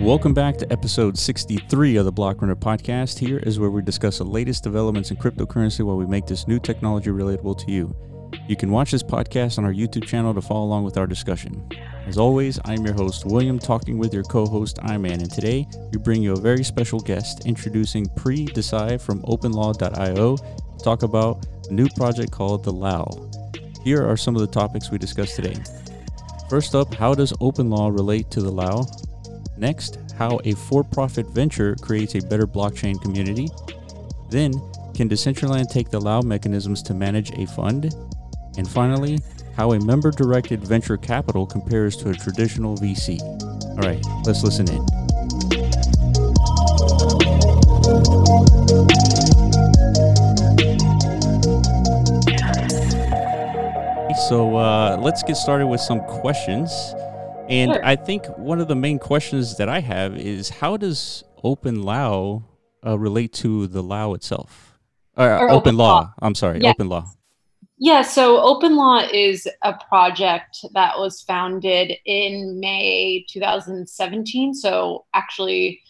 Welcome back to episode 63 of the Blockrunner podcast. Here is where we discuss the latest developments in cryptocurrency while we make this new technology relatable to you. You can watch this podcast on our YouTube channel to follow along with our discussion. As always, I'm your host, William, talking with your co host, Iman, and today we bring you a very special guest introducing Pri Desai from OpenLaw.io to talk about a new project called The Lao. Here are some of the topics we discussed today. First up, how does open law relate to the Lao? Next, how a for profit venture creates a better blockchain community. Then, can Decentraland take the Lao mechanisms to manage a fund? And finally, how a member directed venture capital compares to a traditional VC. All right, let's listen in. So uh, let's get started with some questions. And Sure. I think one of the main questions that I have is how does Open Lao uh, relate to the Lao itself? Uh, Or open, open law. law. I'm sorry, Yeah. Open Law. Yeah, so Open Law is a project that was founded in May 2017. So actually,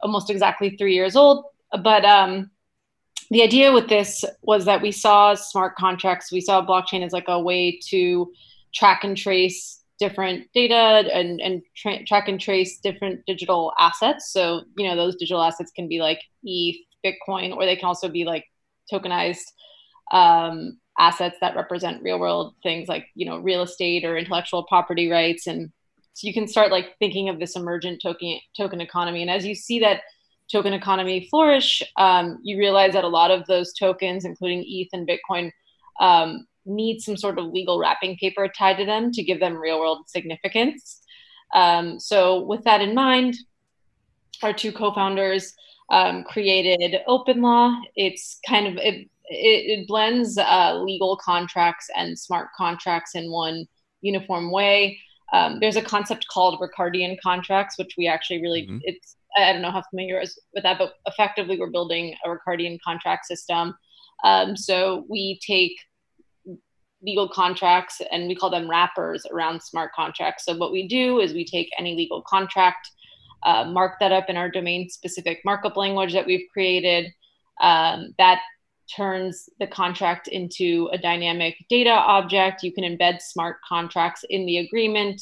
almost exactly three years old. But um, the idea with this was that we saw smart contracts, we saw blockchain as like a way to track and trace different data and, and tra- track and trace different digital assets. So, you know, those digital assets can be like ETH, Bitcoin, or they can also be like tokenized um, assets that represent real world things like you know real estate or intellectual property rights and so you can start like thinking of this emergent token token economy and as you see that token economy flourish um, you realize that a lot of those tokens including eth and bitcoin um, need some sort of legal wrapping paper tied to them to give them real world significance um, so with that in mind our two co-founders um, created open law it's kind of it, it, it blends uh, legal contracts and smart contracts in one uniform way. Um, there's a concept called Ricardian contracts, which we actually really Mhm. it's I don't know how familiar is with that, but effectively we're building a Ricardian contract system. Um, so we take legal contracts and we call them wrappers around smart contracts. So what we do is we take any legal contract, uh, mark that up in our domain specific markup language that we've created. Um, that turns the contract into a dynamic data object. You can embed smart contracts in the agreement.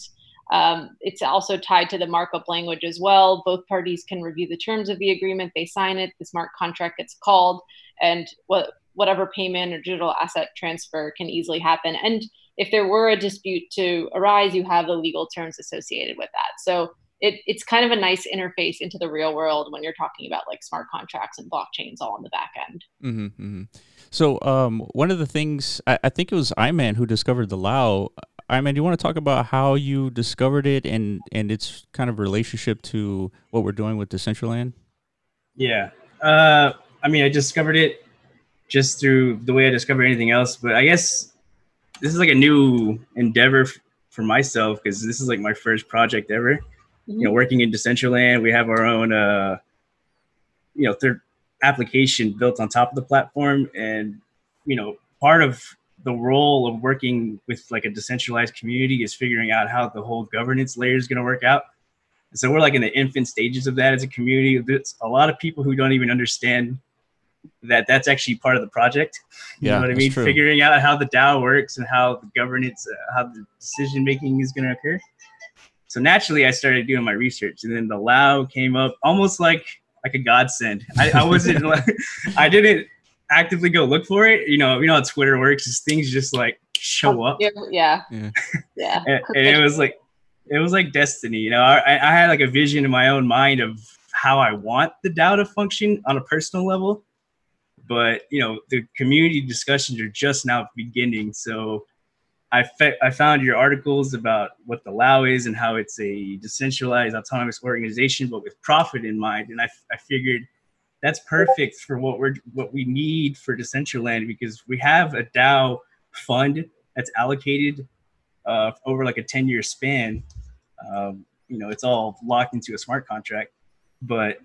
Um, it's also tied to the markup language as well. Both parties can review the terms of the agreement. They sign it. The smart contract gets called, and what whatever payment or digital asset transfer can easily happen. And if there were a dispute to arise, you have the legal terms associated with that. So it, it's kind of a nice interface into the real world when you're talking about like smart contracts and blockchains all on the back end. Mm-hmm, mm-hmm. So um, one of the things I, I think it was Iman who discovered the Lao. Iman, do you want to talk about how you discovered it and and its kind of relationship to what we're doing with Decentraland? Yeah. Uh, I mean, I discovered it just through the way I discovered anything else. But I guess this is like a new endeavor f- for myself because this is like my first project ever. You know, working in Decentraland, we have our own, uh, you know, third application built on top of the platform, and you know, part of the role of working with like a decentralized community is figuring out how the whole governance layer is going to work out. And so we're like in the infant stages of that as a community. There's a lot of people who don't even understand that that's actually part of the project. You Yeah, know what I mean? true. Figuring out how the DAO works and how the governance, uh, how the decision making is going to occur. So naturally, I started doing my research, and then the Lao came up almost like like a godsend. I, I wasn't, like, I didn't actively go look for it. You know, you know how Twitter works. Is things just like show up Yeah, yeah, Yeah. yeah. and, and it was like it was like destiny you know I, I had like a vision in my own mind of how i want the dao to function on a personal level but you know the community discussions are just now beginning so I, fe- I found your articles about what the lao is and how it's a decentralized autonomous organization but with profit in mind and i, I figured that's perfect for what we're what we need for decentraland because we have a dao fund that's allocated uh, over like a 10 year span. Um, you know, it's all locked into a smart contract. But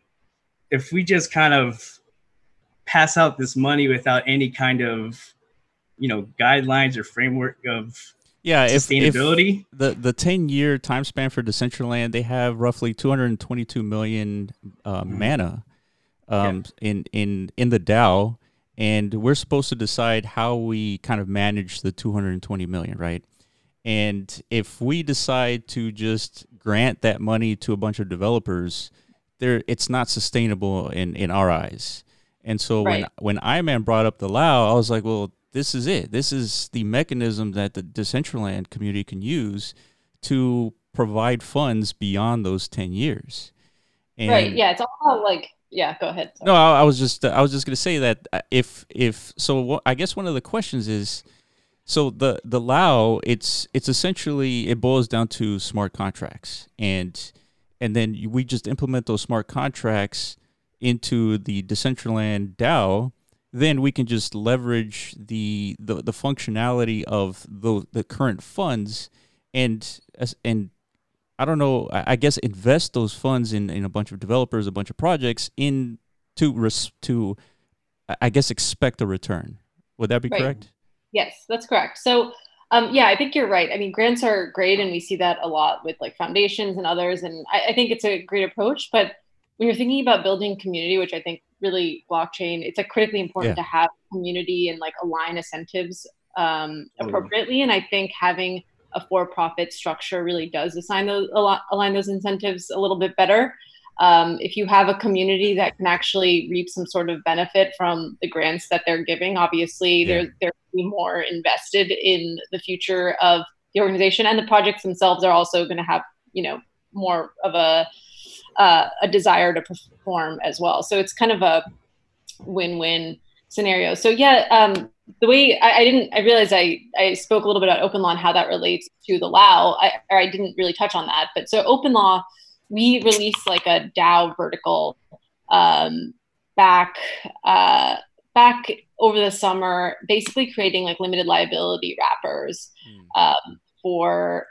if we just kind of pass out this money without any kind of, you know, guidelines or framework of Yeah, if, sustainability. If the the ten year time span for Decentraland, they have roughly 222 million uh, mm-hmm. mana um, yeah. in in in the DAO, and we're supposed to decide how we kind of manage the 220 million, right? And if we decide to just grant that money to a bunch of developers, there it's not sustainable in in our eyes. And so right. when when Iman brought up the Lao, I was like, well, this is it. This is the mechanism that the Decentraland community can use to provide funds beyond those 10 years. And right. Yeah. It's all like, yeah, go ahead. Sorry. No, I, I, was just, I was just going to say that uh, if, if, so I guess one of the questions is, so the, the Lao, it's, it's essentially, it boils down to smart contracts and, and then we just implement those smart contracts into the Decentraland DAO then we can just leverage the the, the functionality of the the current funds and and I don't know I guess invest those funds in, in a bunch of developers a bunch of projects in to res, to I guess expect a return would that be right. correct yes that's correct so um, yeah, I think you're right. I mean, grants are great, and we see that a lot with like foundations and others. And I, I think it's a great approach. But when you're thinking about building community, which I think really blockchain, it's like critically important yeah. to have community and like align incentives um, appropriately. And I think having a for-profit structure really does assign those align those incentives a little bit better. Um, if you have a community that can actually reap some sort of benefit from the grants that they're giving, obviously yeah. they're they're more invested in the future of the organization, and the projects themselves are also going to have you know more of a uh, a desire to perform as well. So it's kind of a win-win scenario. So yeah, um, the way I, I, didn't, I realized I, I spoke a little bit about open law and how that relates to the Lao, I, or I didn't really touch on that. But so open law, we released like a DAO vertical um, back uh, back over the summer, basically creating like limited liability wrappers mm. um, for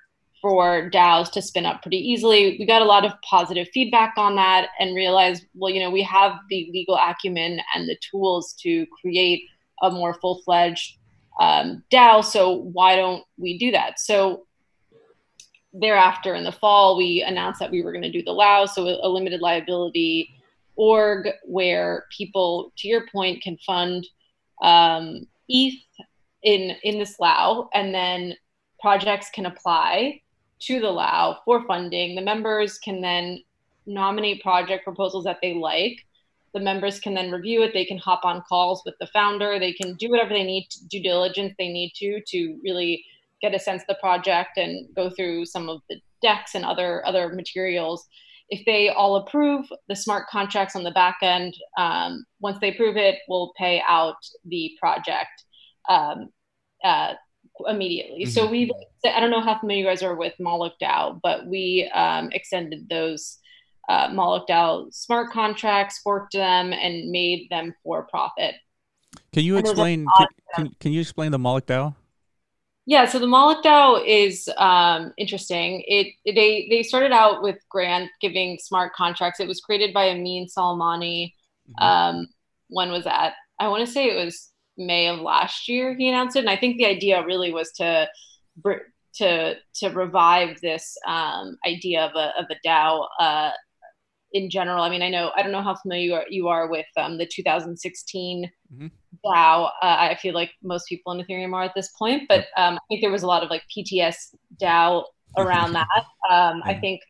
for DAOs to spin up pretty easily. We got a lot of positive feedback on that and realized, well, you know, we have the legal acumen and the tools to create a more full fledged um, DAO. So why don't we do that? So thereafter in the fall, we announced that we were going to do the LAO, so a, limited liability org where people, to your point, can fund um, ETH in in this LAO, and then projects can apply to the LAO for funding. The members can then nominate project proposals that they like. The members can then review it. They can hop on calls with the founder. They can do whatever they need, to, due diligence they need to, to really get a sense of the project and go through some of the decks and other other materials. If they all approve the smart contracts on the back end, um, once they approve it, we'll pay out the project um, uh, immediately. Mm-hmm. So we, I don't know how familiar you guys are with Moloch DAO, but we um, extended those uh, Moloch DAO smart contracts, forked them, and made them for profit. Can you explain? Can, can, can, you explain the Moloch DAO? Yeah, so the Moloch DAO is um, interesting. It, they they started out with grant giving smart contracts. It was created by Ameen Soleimani. Mm-hmm. Um, when was that? I want to say it was May of last year he announced it, and I think the idea really was to to to revive this um, idea of a of a DAO uh, in general. I mean, I know I don't know how familiar you are, you are with um, the 2016 mm-hmm. DAO. Uh, I feel like most people in Ethereum are at this point, but um, I think there was a lot of like PTS DAO around that. Um, I think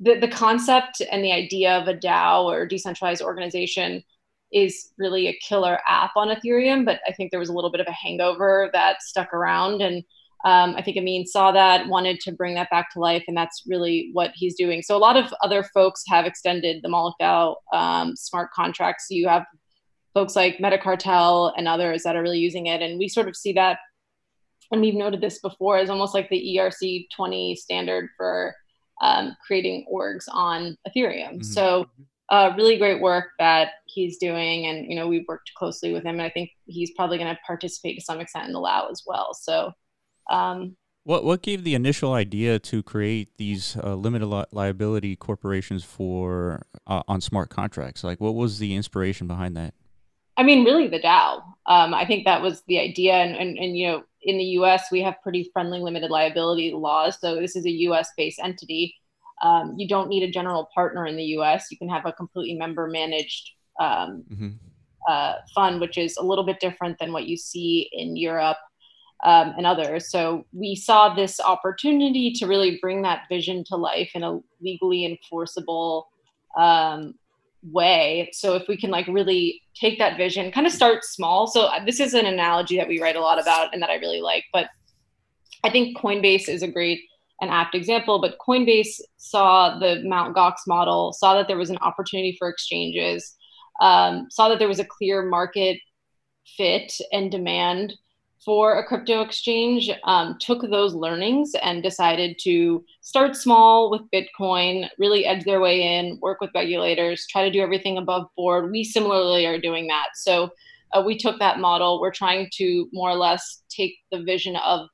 the the concept and the idea of a DAO or decentralized organization is really a killer app on Ethereum, but I think there was a little bit of a hangover that stuck around. And um, I think Ameen saw that, wanted to bring that back to life, and that's really what he's doing. So a lot of other folks have extended the Moloch DAO um, smart contracts. You have folks like Metacartel and others that are really using it, and we sort of see that, and we've noted this before, as almost like the ERC 20 standard for um, creating orgs on Ethereum. Mm-hmm. So uh, really great work that he's doing, and you know we've worked closely with him, and I think he's probably going to participate to some extent in the Lao as well. So, um, what what gave the initial idea to create these uh, limited li- liability corporations for uh, on smart contracts? Like, what was the inspiration behind that? I mean, really the DAO. Um, I think that was the idea. And, and, and, you know, in the US, we have pretty friendly limited liability laws. So this is a US based entity. Um, you don't need a general partner in the US. You can have a completely member managed um, mm-hmm. uh, fund, which is a little bit different than what you see in Europe um, and others. So we saw this opportunity to really bring that vision to life in a legally enforceable um, way. So if we can like really take that vision, kind of start small. So uh, this is an analogy that we write a lot about and that I really like. But I think Coinbase is a great and apt example. But Coinbase saw the Mount Gox model, saw that there was an opportunity for exchanges, um, saw that there was a clear market fit and demand for a crypto exchange um, took those learnings and decided to start small with Bitcoin, really edge their way in, work with regulators, try to do everything above board. We similarly are doing that. So uh, we took that model. We're trying to more or less take the vision of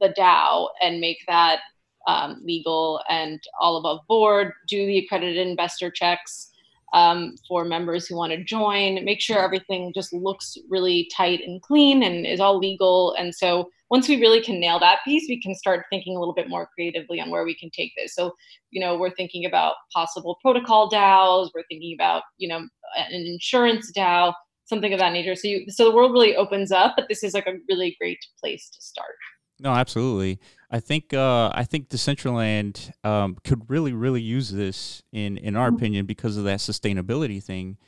the DAO and make that um, legal and all above board, do the accredited investor checks um, for members who want to join, make sure everything just looks really tight and clean and is all legal. And so once we really can nail that piece, we can start thinking a little bit more creatively on where we can take this. So, you know, we're thinking about possible protocol DAOs, we're thinking about, you know, an insurance DAO, something of that nature. So you, so the world really opens up, but this is like a really great place to start. No, absolutely. I think uh, I think Decentraland um, could really really use this in in our mm-hmm. opinion because of that sustainability thing.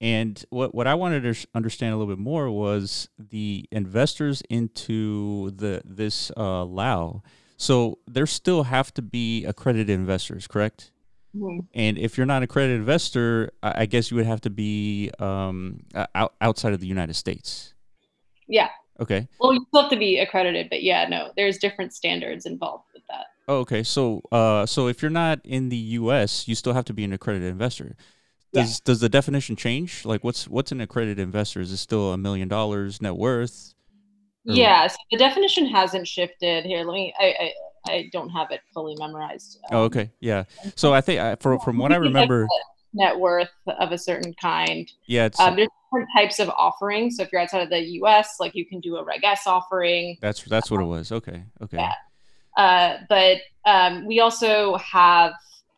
And what what I wanted to understand a little bit more was the investors into the this uh, LAO. So there still have to be accredited investors, correct? Mm-hmm. And if you're not an accredited investor, I guess you would have to be um, out, outside of the United States. Yeah, Okay. Well, you still have to be accredited, but yeah, no, there's different standards involved with that. Oh, okay. So, uh, so if you're not in the U.S., you still have to be an accredited investor. Does yeah. does the definition change? Like, what's what's an accredited investor? Is it still a million dollars net worth? Or... Yeah. So the definition hasn't shifted. Here, let me. I I, I don't have it fully memorized. Um, oh, okay. Yeah. So I think I, for, from what I remember, net worth of a certain kind. Yeah. Um, there's different types of offerings. So if you're outside of the U.S., like you can do a Reg S offering. That's that's what it was. Okay. Okay. Yeah. Uh, but um, we also have,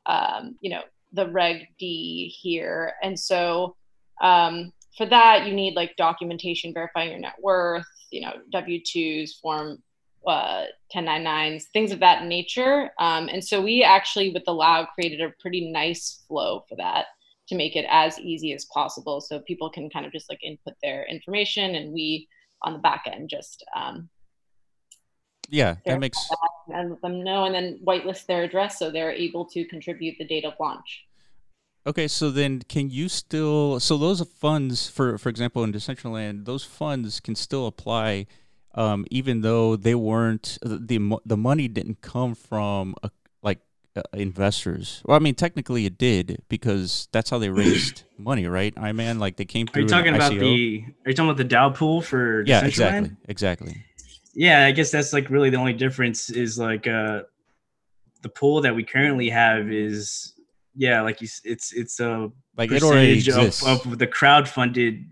um, you know, the Reg D here, and so um, for that you need like documentation verifying your net worth, you know, W twos, form uh, 1099s, things of that nature. Um, and so we actually, with the LAO, created a pretty nice flow for that to make it as easy as possible so people can kind of just like input their information and we on the back end just um, yeah that makes and let them know and then whitelist their address so they're able to contribute the date of launch okay so then can you still so those funds for for example in decentraland those funds can still apply um, even though they weren't the the money didn't come from a uh, investors. Well, I mean, technically it did because that's how they raised money, right? I mean, like they came through. Are you talking about the? Are you talking about the DAO pool for? Yeah, exactly, exactly. Yeah, I guess that's like really the only difference is like uh, the pool that we currently have is yeah, like you, it's it's a like percentage of, of the crowd funded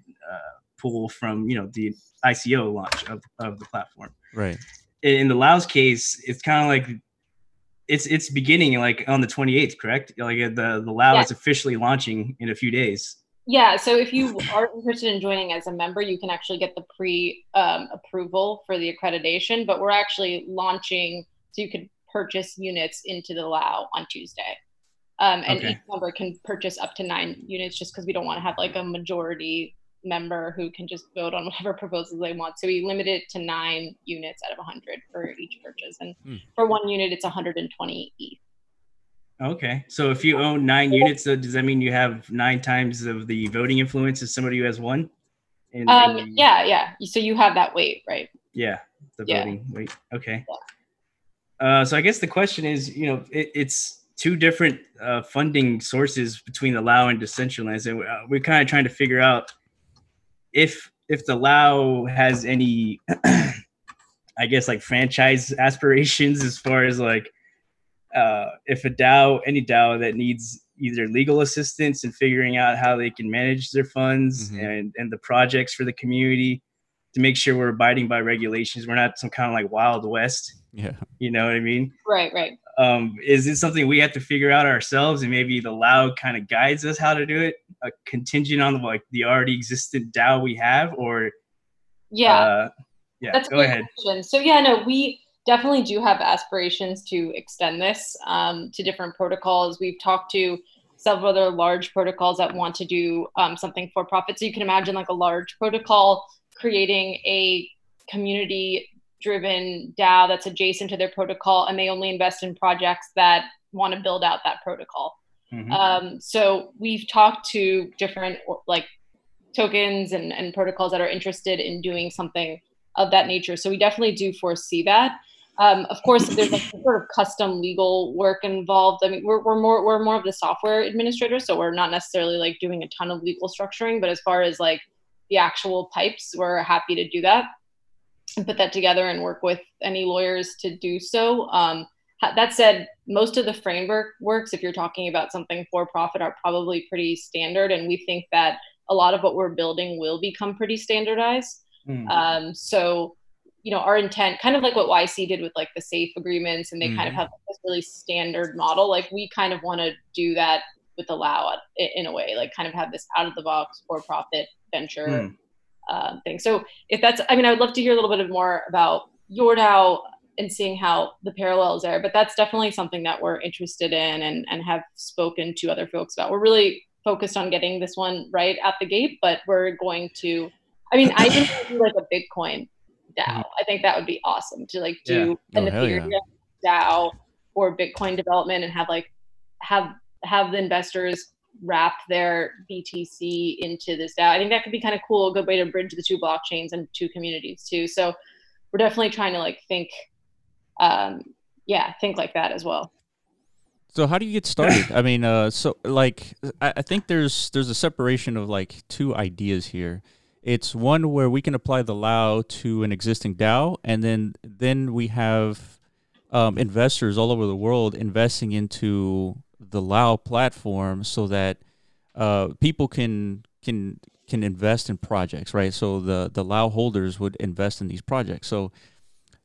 pool from you know the ICO launch of, of the platform. Right. In the LAO's case, it's kind of like it's it's beginning like on the 28th, correct? Like uh, the the LAO yeah. is officially launching in a few days. Yeah, so if you are interested in joining as a member, you can actually get the pre um, approval for the accreditation. But we're actually launching, so you could purchase units into the LAO on Tuesday. Um, and okay. each member can purchase up to nine units just because we don't want to have like a majority member who can just vote on whatever proposals they want. So we limit it to nine units out of 100 for each purchase. And hmm. for one unit, it's 120 ETH. Okay. So if you own nine units, does that mean you have nine times of the voting influence as somebody who has one? Um, yeah, yeah. So you have that weight, right? Yeah, the voting yeah. weight. Okay. Yeah. Uh, so I guess the question is, you know, it, it's two different uh, funding sources between the LAO and Decentraland, and uh, we're kind of trying to figure out if if the LAO has any, I guess like franchise aspirations as far as like uh, if a DAO, any DAO that needs either legal assistance and figuring out how they can manage their funds Mhm. and and the projects for the community to make sure we're abiding by regulations. We're not some kind of like wild west. Yeah. You know what I mean? Right, right. Um, is it something we have to figure out ourselves and maybe the LAO kind of guides us how to do it a contingent on like the already existent DAO we have or Yeah. uh, yeah That's go ahead question. So yeah, no, we definitely do have aspirations to extend this um, to different protocols. We've talked to several other large protocols that want to do um, something for profit. So you can imagine like a large protocol creating a community driven DAO that's adjacent to their protocol and they only invest in projects that want to build out that protocol. Mhm. Um, so we've talked to different like tokens and, and protocols that are interested in doing something of that nature. So we definitely do foresee that. Um, of course, there's like sort of custom legal work involved. I mean, we're, we're more we're more of the software administrator, so we're not necessarily like doing a ton of legal structuring. But as far as like the actual pipes, we're happy to do that and put that together and work with any lawyers to do so. Um, that said, most of the framework works, if you're talking about something for profit, are probably pretty standard, and we think that a lot of what we're building will become pretty standardized. Hmm. Um, so, you know, our intent, kind of like what YC did with like the safe agreements, and they kind of Mhm. have this really standard model. Like we kind of want to do that with LAO in in a way, like kind of have this out of the box for profit venture Hmm. Um, thing. So if that's, I mean, I would love to hear a little bit more about your DAO and seeing how the parallels there. But that's definitely something that we're interested in and and have spoken to other folks about. We're really focused on getting this one right at the gate, but we're going to. I mean, I think do like a Bitcoin DAO. I think that would be awesome to like do Yeah. an Oh, hell yeah. Ethereum DAO for Bitcoin development and have like have have the investors wrap their BTC into this DAO. I think that could be kind of cool, a good way to bridge the two blockchains and two communities too. So we're definitely trying to like think, um, yeah, think like that as well. So how do you get started? I mean, uh, so like I, I think there's there's a separation of like two ideas here. It's one where we can apply the Lao to an existing DAO, and then then we have um, investors all over the world investing into the Lao platform so that uh, people can can can invest in projects, right? So the the Lao holders would invest in these projects. So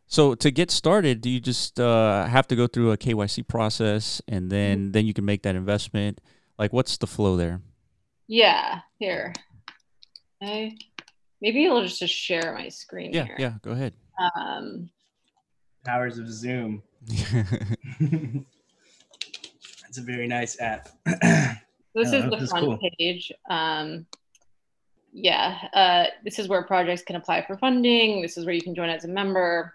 so to get started, do you just uh, have to go through a KYC process and then then you can make that investment? Like, what's the flow there? Yeah, here. Okay. Maybe I'll just, just share my screen Yeah, here. yeah. Go ahead. Um, powers of zoom it's a very nice app this is the this front cool. page. Um, yeah, uh, this is where projects can apply for funding. This is where you can join as a member.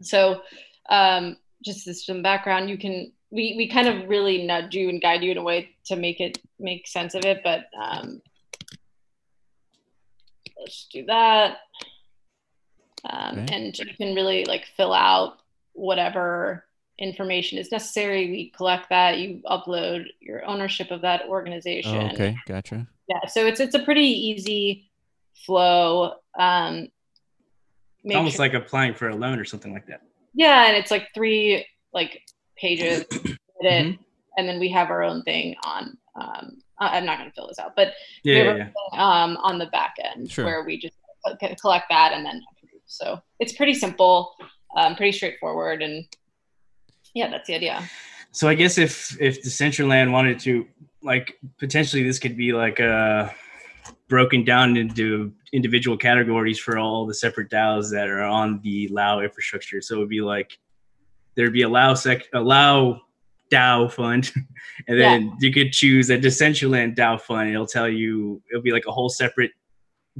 So, um, just as some background, you can we we kind of really nudge you and guide you in a way to make it make sense of it. But um, let's do that, um, Okay. and you can really like fill out whatever information is necessary. We collect that. You upload your ownership of that organization. Oh, okay, gotcha. Yeah, so it's it's a pretty easy flow. Um, make almost sure- like applying for a loan or something like that yeah, and it's like three like pages, edit, Mhm. and then we have our own thing on. Um, I- I'm not going to fill this out, but yeah, we yeah, have yeah. our um, on the back end Sure. where we just collect that and then approve. So it's pretty simple, um, pretty straightforward, and yeah, that's the idea. So I guess if if Decentraland wanted to like potentially this could be like uh broken down into individual categories for all the separate DAOs that are on the Lao infrastructure. So it would be like there'd be a Lao sec a Lao DAO fund, and then you could choose a Decentraland DAO fund. It'll tell you it'll be like a whole separate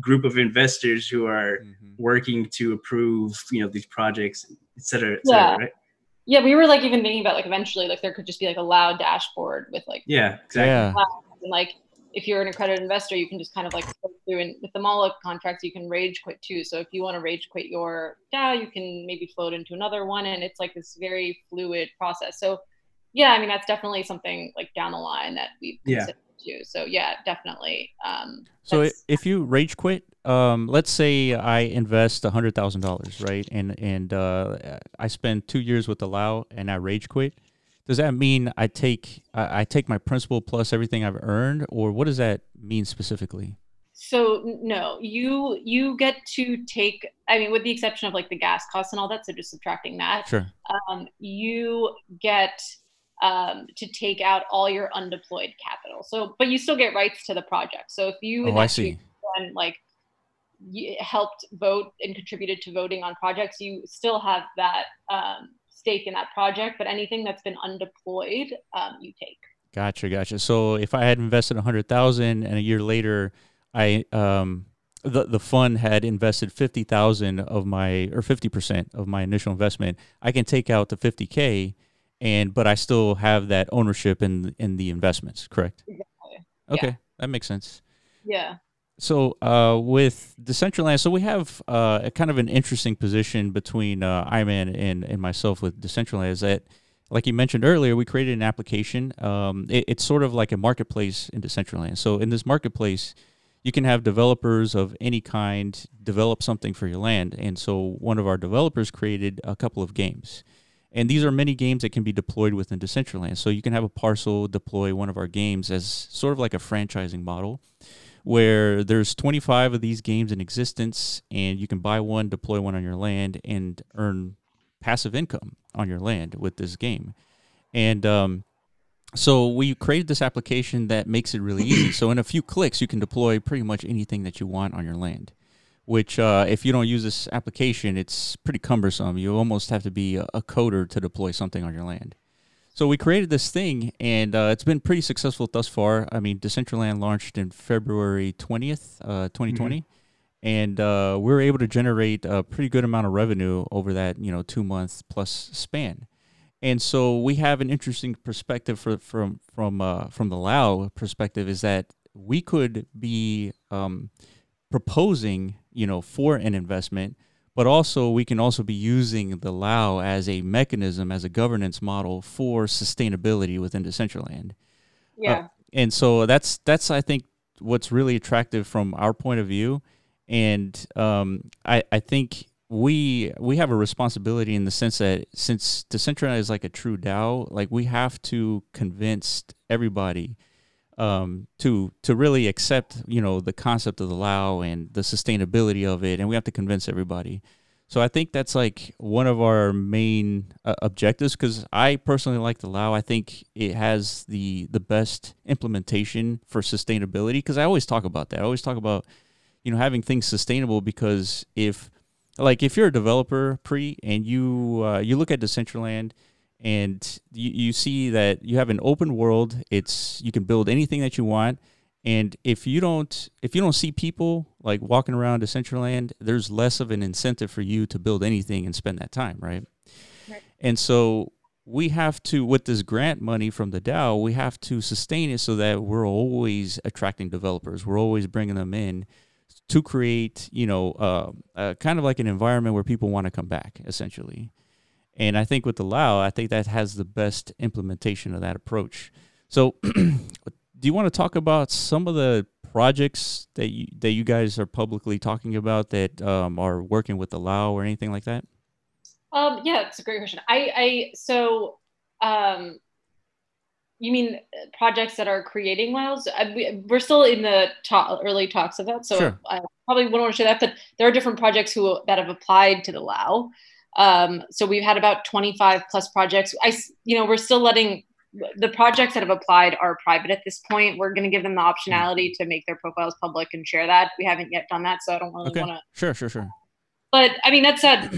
group of investors who are Mhm. working to approve you know these projects, et cetera, et cetera, Yeah. right? Yeah, we were like even thinking about like eventually like there could just be like a LAO dashboard with like Yeah, exactly. Yeah. and like if you're an accredited investor, you can just kind of like go through and with the Moloch contracts, you can rage quit too. So if you want to rage quit your DAO, you can maybe float into another one, and it's like this very fluid process. So yeah, I mean that's definitely something like down the line that we Yeah. consider too. So yeah, definitely. Um, So if you rage quit, um, let's say I invest a hundred thousand dollars, right, and and uh, I spend two years with the Lao and I rage quit. does that mean I take I, I take my principal plus everything I've earned, or what does that mean specifically? So no, you you get to take. I mean, with the exception of like the gas costs and all that, so just subtracting that. Sure. Um, you get um, to take out all your undeployed capital. So, but you still get rights to the project. So if you oh, I see. And like helped vote and contributed to voting on projects, you still have that um, stake in that project. But anything that's been undeployed, um, you take. Gotcha, gotcha. So if I had invested a hundred thousand and a year later, I um the the fund had invested fifty thousand of my or fifty percent of my initial investment, I can take out the fifty k, and but I still have that ownership in in the investments. Correct. Exactly. Okay, yeah. that makes sense. Yeah. So uh, with Decentraland, so we have uh, a kind of an interesting position between uh, Iman and, and myself with Decentraland is that, like you mentioned earlier, we created an application. Um, it, it's sort of like a marketplace in Decentraland. So in this marketplace, you can have developers of any kind develop something for your land. And so one of our developers created a couple of games. And these are many games that can be deployed within Decentraland. So you can have a parcel deploy one of our games as sort of like a franchising model where there's 25 of these games in existence and you can buy one, deploy one on your land, and earn passive income on your land with this game. And um, so we created this application that makes it really easy. So in a few clicks, you can deploy pretty much anything that you want on your land. Which, uh, if you don't use this application, it's pretty cumbersome. You almost have to be a, a coder to deploy something on your land. So we created this thing, and uh, it's been pretty successful thus far. I mean, Decentraland launched in February twentieth, uh, twenty twenty, mm mm-hmm. and uh, we were able to generate a pretty good amount of revenue over that you know two month plus span. And so we have an interesting perspective for, from from uh, from the Lao perspective is that we could be um, proposing you know for an investment but also we can also be using the Lao as a mechanism, as a governance model for sustainability within Decentraland. Yeah. Uh, and so that's that's I think what's really attractive from our point of view, and um, I I think we we have a responsibility in the sense that since Decentraland is like a true DAO, like we have to convince everybody um, to to really accept you know the concept of the Lao and the sustainability of it, and we have to convince everybody. So I think that's like one of our main uh, objectives because I personally like the Lao. I think it has the the best implementation for sustainability because I always talk about that. I always talk about you know having things sustainable because if like if you're a developer pre and you uh, you look at Decentraland and you, you see that you have an open world. It's you can build anything that you want. And if you don't if you don't see people like walking around Decentraland there's less of an incentive for you to build anything and spend that time right, right. and so we have to with this grant money from the DAO we have to sustain it so that we're always attracting developers. We're always bringing them in to create you know uh, uh, kind of like an environment where people want to come back essentially and I think with the Lao, I think that has the best implementation of that approach. So, do you want to talk about some of the projects that you that you guys are publicly talking about that um, are working with the Lao or anything like that? Um, yeah, it's a great question. I, I so um, you mean projects that are creating Laos? we, are still in the early talks of that, so sure. I probably wouldn't want to share that. But there are different projects who that have applied to the Lao. Um, so we've had about 25 plus projects. I, you know, we're still letting the projects that have applied are private at this point. We're going to give them the optionality to make their profiles public and share that. We haven't yet done that, so I don't really okay. want to. Sure, sure, sure. But I mean, that said,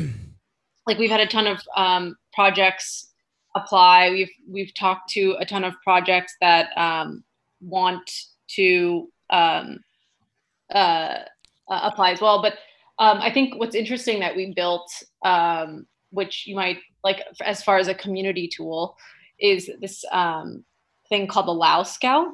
like we've had a ton of um, projects apply. We've we've talked to a ton of projects that um, want to um, uh, uh, apply as well, but um, I think what's interesting that we built, um, which you might like as far as a community tool, is this um, thing called the Lao Scout.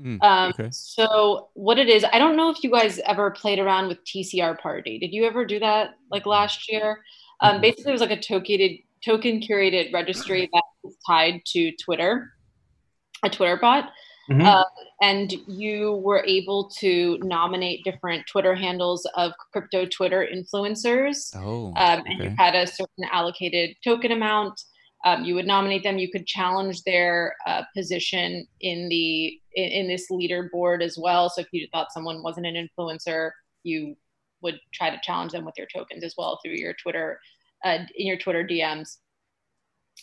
Mm, um, okay. So what it is, I don't know if you guys ever played around with TCR Party. Did you ever do that like last year? Um, basically, it was like a tokened, token curated registry that was tied to Twitter, a Twitter bot. Mm-hmm. Uh, and you were able to nominate different Twitter handles of crypto Twitter influencers. Oh, um, and you had a certain allocated token amount. Um, you would nominate them. You could challenge their uh, position in the in, in, this leaderboard as well. So if you thought someone wasn't an influencer, you would try to challenge them with your tokens as well through your Twitter uh, in your Twitter DMs.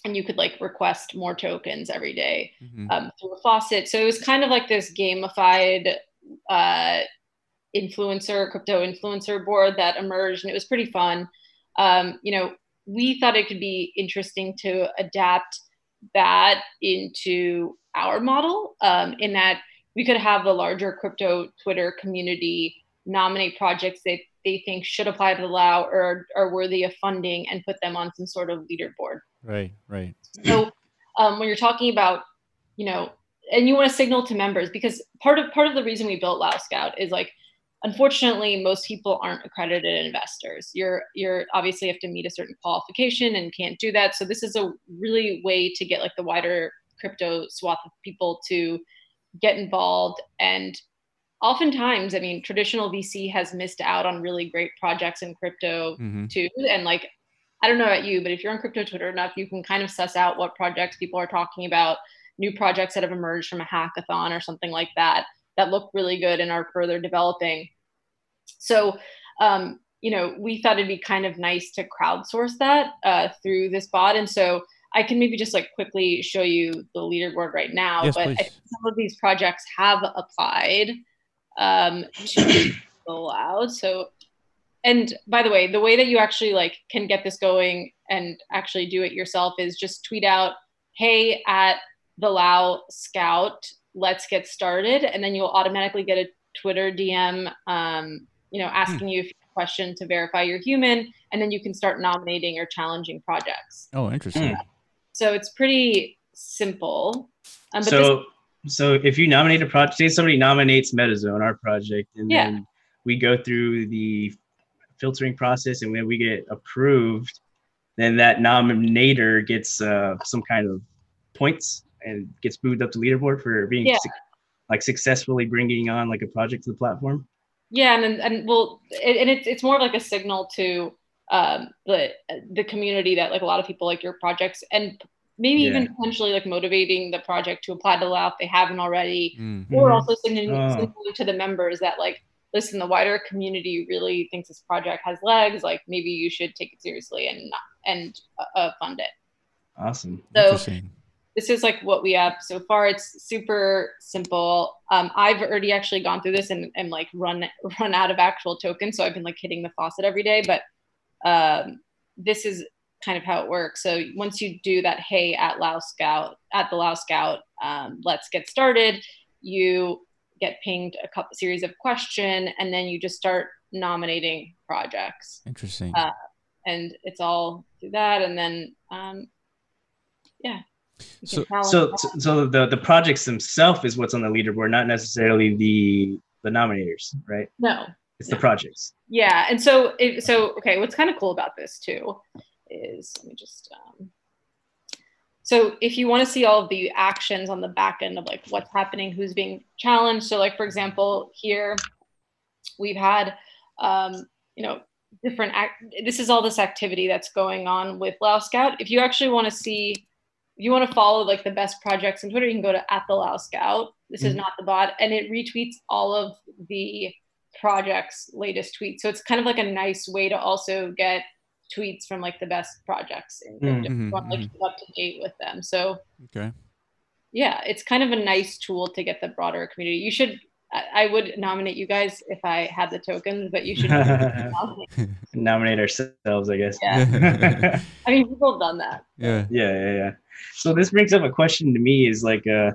And you could like request more tokens every day mm-hmm. um, through a faucet. So it was kind of like this gamified uh, influencer, crypto influencer board that emerged, and it was pretty fun. Um, you know, we thought it could be interesting to adapt that into our model um, in that we could have the larger crypto Twitter community nominate projects that they think should apply to the LAO or are worthy of funding and put them on some sort of leaderboard. Right, right. So um, when you're talking about, you know, and you want to signal to members because part of part of the reason we built LAO Scout is like unfortunately most people aren't accredited investors you're you're obviously have to meet a certain qualification and can't do that so this is a really way to get like the wider crypto swath of people to get involved and oftentimes i mean traditional vc has missed out on really great projects in crypto mm-hmm. too and like i don't know about you but if you're on crypto twitter enough you can kind of suss out what projects people are talking about new projects that have emerged from a hackathon or something like that that look really good and are further developing so, um, you know, we thought it'd be kind of nice to crowdsource that uh, through this bot. And so I can maybe just like quickly show you the leaderboard right now. Yes, but some of these projects have applied um, to allowed. So, and by the way, the way that you actually like can get this going and actually do it yourself is just tweet out, "Hey, at the LAO Scout, let's get started," and then you'll automatically get a Twitter DM um, you know, hmm. asking you a question to verify you're human, and then you can start nominating or challenging projects. Oh, interesting. So it's pretty simple. Um, so, this- so if you nominate a project, say somebody nominates MetaZone, our project, and yeah. then we go through the filtering process, and when we get approved, then that nominator gets uh, some kind of points and gets moved up to leaderboard for being yeah. su- like successfully bringing on like a project to the platform. Yeah, and and well, it, and it's it's more of like a signal to um, the the community that like a lot of people like your projects and maybe yeah. even potentially like motivating the project to apply to LAO if they haven't already, mm-hmm. or also signaling, oh. signaling to the members that like listen, the wider community really thinks this project has legs. Like maybe you should take it seriously and and uh, fund it. Awesome. So this is like what we have so far. It's super simple. Um, I've already actually gone through this and, and like run run out of actual tokens. So I've been like hitting the faucet every day. But um, this is kind of how it works. So once you do that, hey, at LAO Scout, at the LAO Scout, um, let's get started. You get pinged a couple series of question, and then you just start nominating projects. Interesting. Uh, and it's all through that, and then um, yeah, so, so, so the the projects themselves is what's on the leaderboard, not necessarily the the nominators, right? No, it's no. the projects. Yeah, and so it, so okay, what's kind of cool about this too is let me just um, so if you want to see all of the actions on the back end of like what's happening, who's being challenged. So like for example, here we've had um, you know different act. This is all this activity that's going on with LAO Scout. If you actually want to see if you want to follow like the best projects on Twitter, you can go to at the LAO Scout. This mm-hmm. is not the bot, and it retweets all of the projects' latest tweets. So it's kind of like a nice way to also get tweets from like the best projects and mm-hmm. want like keep up to date with them. So okay, yeah, it's kind of a nice tool to get the broader community. You should. I would nominate you guys if I had the tokens, but you should nominate. nominate ourselves, I guess. Yeah. I mean, people have done that. Yeah. Yeah. Yeah. Yeah. So this brings up a question to me: is like uh,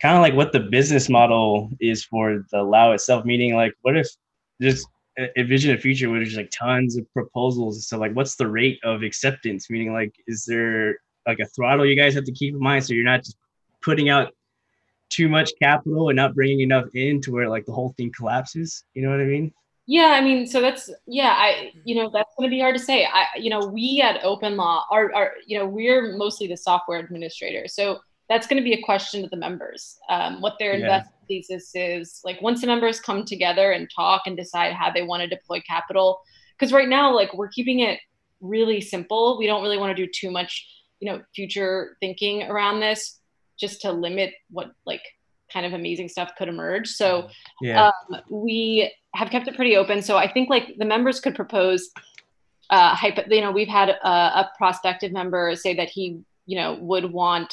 kind of like what the business model is for the LAO itself. Meaning, like, what if just envision a future where there's like tons of proposals. So, like, what's the rate of acceptance? Meaning, like, is there like a throttle you guys have to keep in mind so you're not just putting out too much capital and not bringing enough in to where like the whole thing collapses? You know what I mean? Yeah, I mean, so that's yeah, I you know that's going to be hard to say. I you know we at OpenLaw are are you know we're mostly the software administrator, so that's going to be a question to the members. Um, what their yeah. investment thesis is like once the members come together and talk and decide how they want to deploy capital. Because right now, like we're keeping it really simple. We don't really want to do too much you know future thinking around this just to limit what like kind of amazing stuff could emerge so Yeah. um, we have kept it pretty open so i think like the members could propose uh hypo, you know we've had a, a prospective member say that he you know would want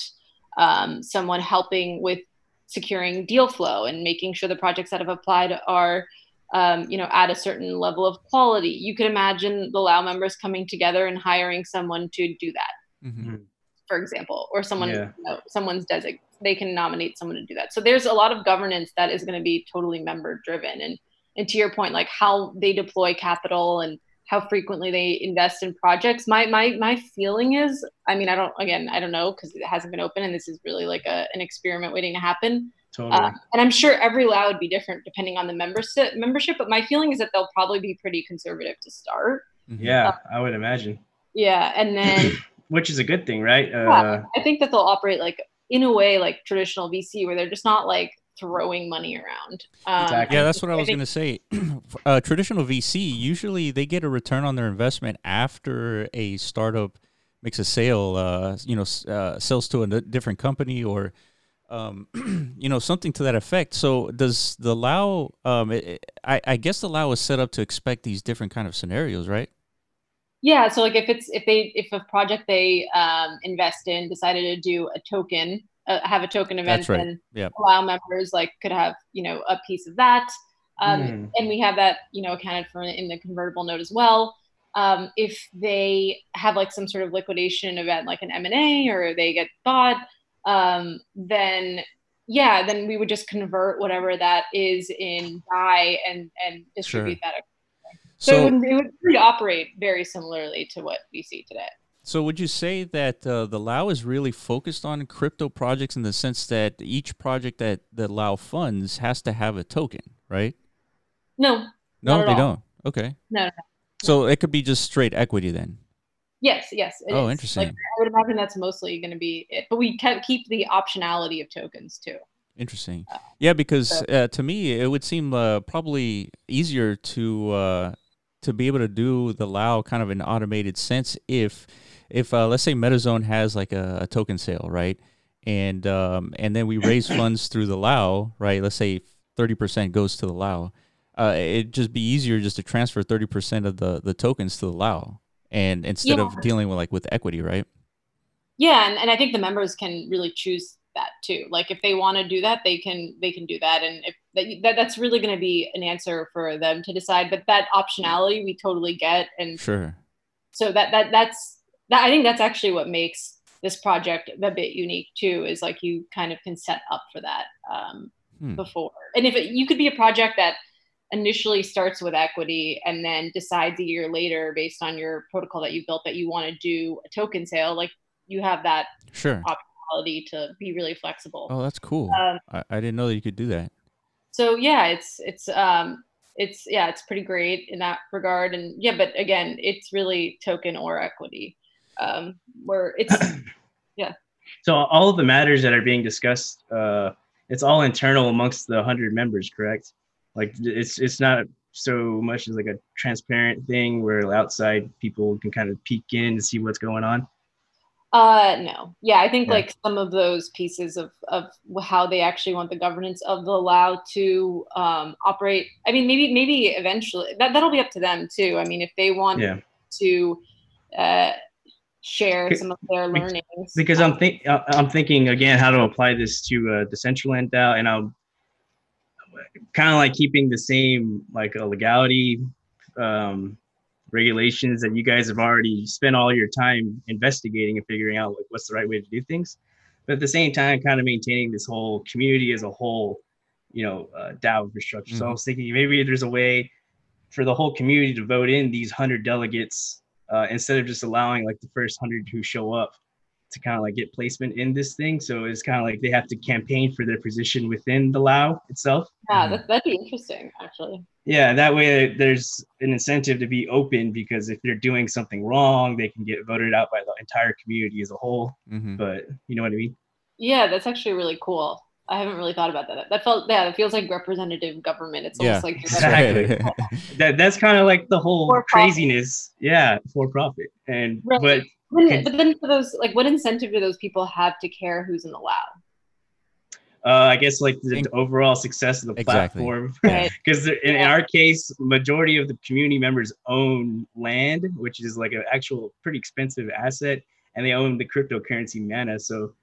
um, someone helping with securing deal flow and making sure the projects that have applied are um, you know at a certain level of quality you could imagine the lao members coming together and hiring someone to do that Mhm. for example or someone Yeah. you know, someone's designated they can nominate someone to do that so there's a lot of governance that is going to be totally member driven and and to your point like how they deploy capital and how frequently they invest in projects my my my feeling is i mean i don't again i don't know because it hasn't been open and this is really like a, an experiment waiting to happen Totally. uh, and i'm sure every lao would be different depending on the membership membership but my feeling is that they'll probably be pretty conservative to start Mhm. yeah, I would imagine. yeah and then Which is a good thing, right? Yeah. Uh, I think that they'll operate like in a way like traditional VC, where they're just not like throwing money around. Um, Exactly. Yeah, that's what I was going to say. uh, traditional VC usually they get a return on their investment after a startup makes a sale. Uh, you know, uh, sells to a different company or um, you know something to that effect. So does the Lao? Um, it, it- I, I guess the Lao is set up to expect these different kind of scenarios, right? Yeah, so like if it's if they if a project they um, invest in decided to do a token, uh, have a token event, That's right. then Yep. allow members like could have you know a piece of that, um, Hmm. and we have that you know accounted for in the convertible note as well. Um, if they have like some sort of liquidation event, like an M and A, or they get bought, um, then yeah, then we would just convert whatever that is in DAI and and distribute that so, it, would, it would operate very similarly to what we see today. So would you say that uh, the Lao is really focused on crypto projects in the sense that each project that the Lao funds has to have a token, right? No, No, they all. don't. Okay. No, no, So it could be just straight equity then. yes, yes. Oh, is. interesting. Like, I would imagine that's mostly going to be it, but we can keep the optionality of tokens too. Interesting. Yeah, because so- uh, to me it would seem uh, probably easier to uh, to be able to do the Lao kind of an automated sense if if uh, let's say MetaZone has like a, a token sale, right? And um, and then we raise funds through the Lao, right? Let's say thirty percent goes to the Lao. Uh, it'd just be easier just to transfer thirty percent of the, the tokens to the Lao, and instead of dealing with like with equity, right? Yeah, and, and I think the members can really choose that too. Like if they want to do that, they can they can do that, and if that, that that's really going to be an answer for them to decide. But that optionality we totally get, and Sure. so that that that's that I think that's actually what makes this project a bit unique too. Is like you kind of can set up for that um, Hmm. before, and if it, you could be a project that initially starts with equity and then decides a year later based on your protocol that you built that you want to do a token sale like you have that Sure. quality to be really flexible Oh, that's cool. Um, I, I didn't know that you could do that. so yeah it's it's um it's yeah it's pretty great in that regard and yeah but again it's really token or equity um where it's yeah. so all of the matters that are being discussed, uh, it's all internal amongst the hundred members, correct? Like it's it's not so much as like a transparent thing where outside people can kind of peek in and see what's going on. Uh, no. Yeah, I think Yeah. like some of those pieces of of how they actually want the governance of the Lao to um, operate. I mean, maybe maybe eventually that that'll be up to them too. I mean, if they want Yeah. to uh, share some of their learnings, because I'm think uh, I'm thinking again how to apply this to uh, Decentraland DAO, and I'm kind of like keeping the same like a legality um, regulations that you guys have already spent all your time investigating and figuring out like what's the right way to do things, but at the same time, kind of maintaining this whole community as a whole, you know, uh, DAO infrastructure. So I was thinking maybe there's a way for the whole community to vote in these hundred delegates uh, instead of just allowing like the first hundred who show up to kind of like get placement in this thing. So it's kind of like they have to campaign for their position within the Lao itself. yeah, Mhm. that, that'd be interesting actually. Yeah, that way there's an incentive to be open because if they're doing something wrong, they can get voted out by the entire community as a whole. hmm But you know what I mean? Yeah, that's actually really cool. I haven't really thought about that. That felt yeah, it feels like representative government. It's Yeah. almost like Exactly. That that's kind of like the whole For profit. craziness. Yeah, for profit. And Right. but When, but then for those, like, what incentive do those people have to care who's in the LAO? Uh, I guess like the, the overall success of the Exactly. platform. Right. Because in, in Yeah. our case, majority of the community members own land, which is like an actual pretty expensive asset, and they own the cryptocurrency Mana. So,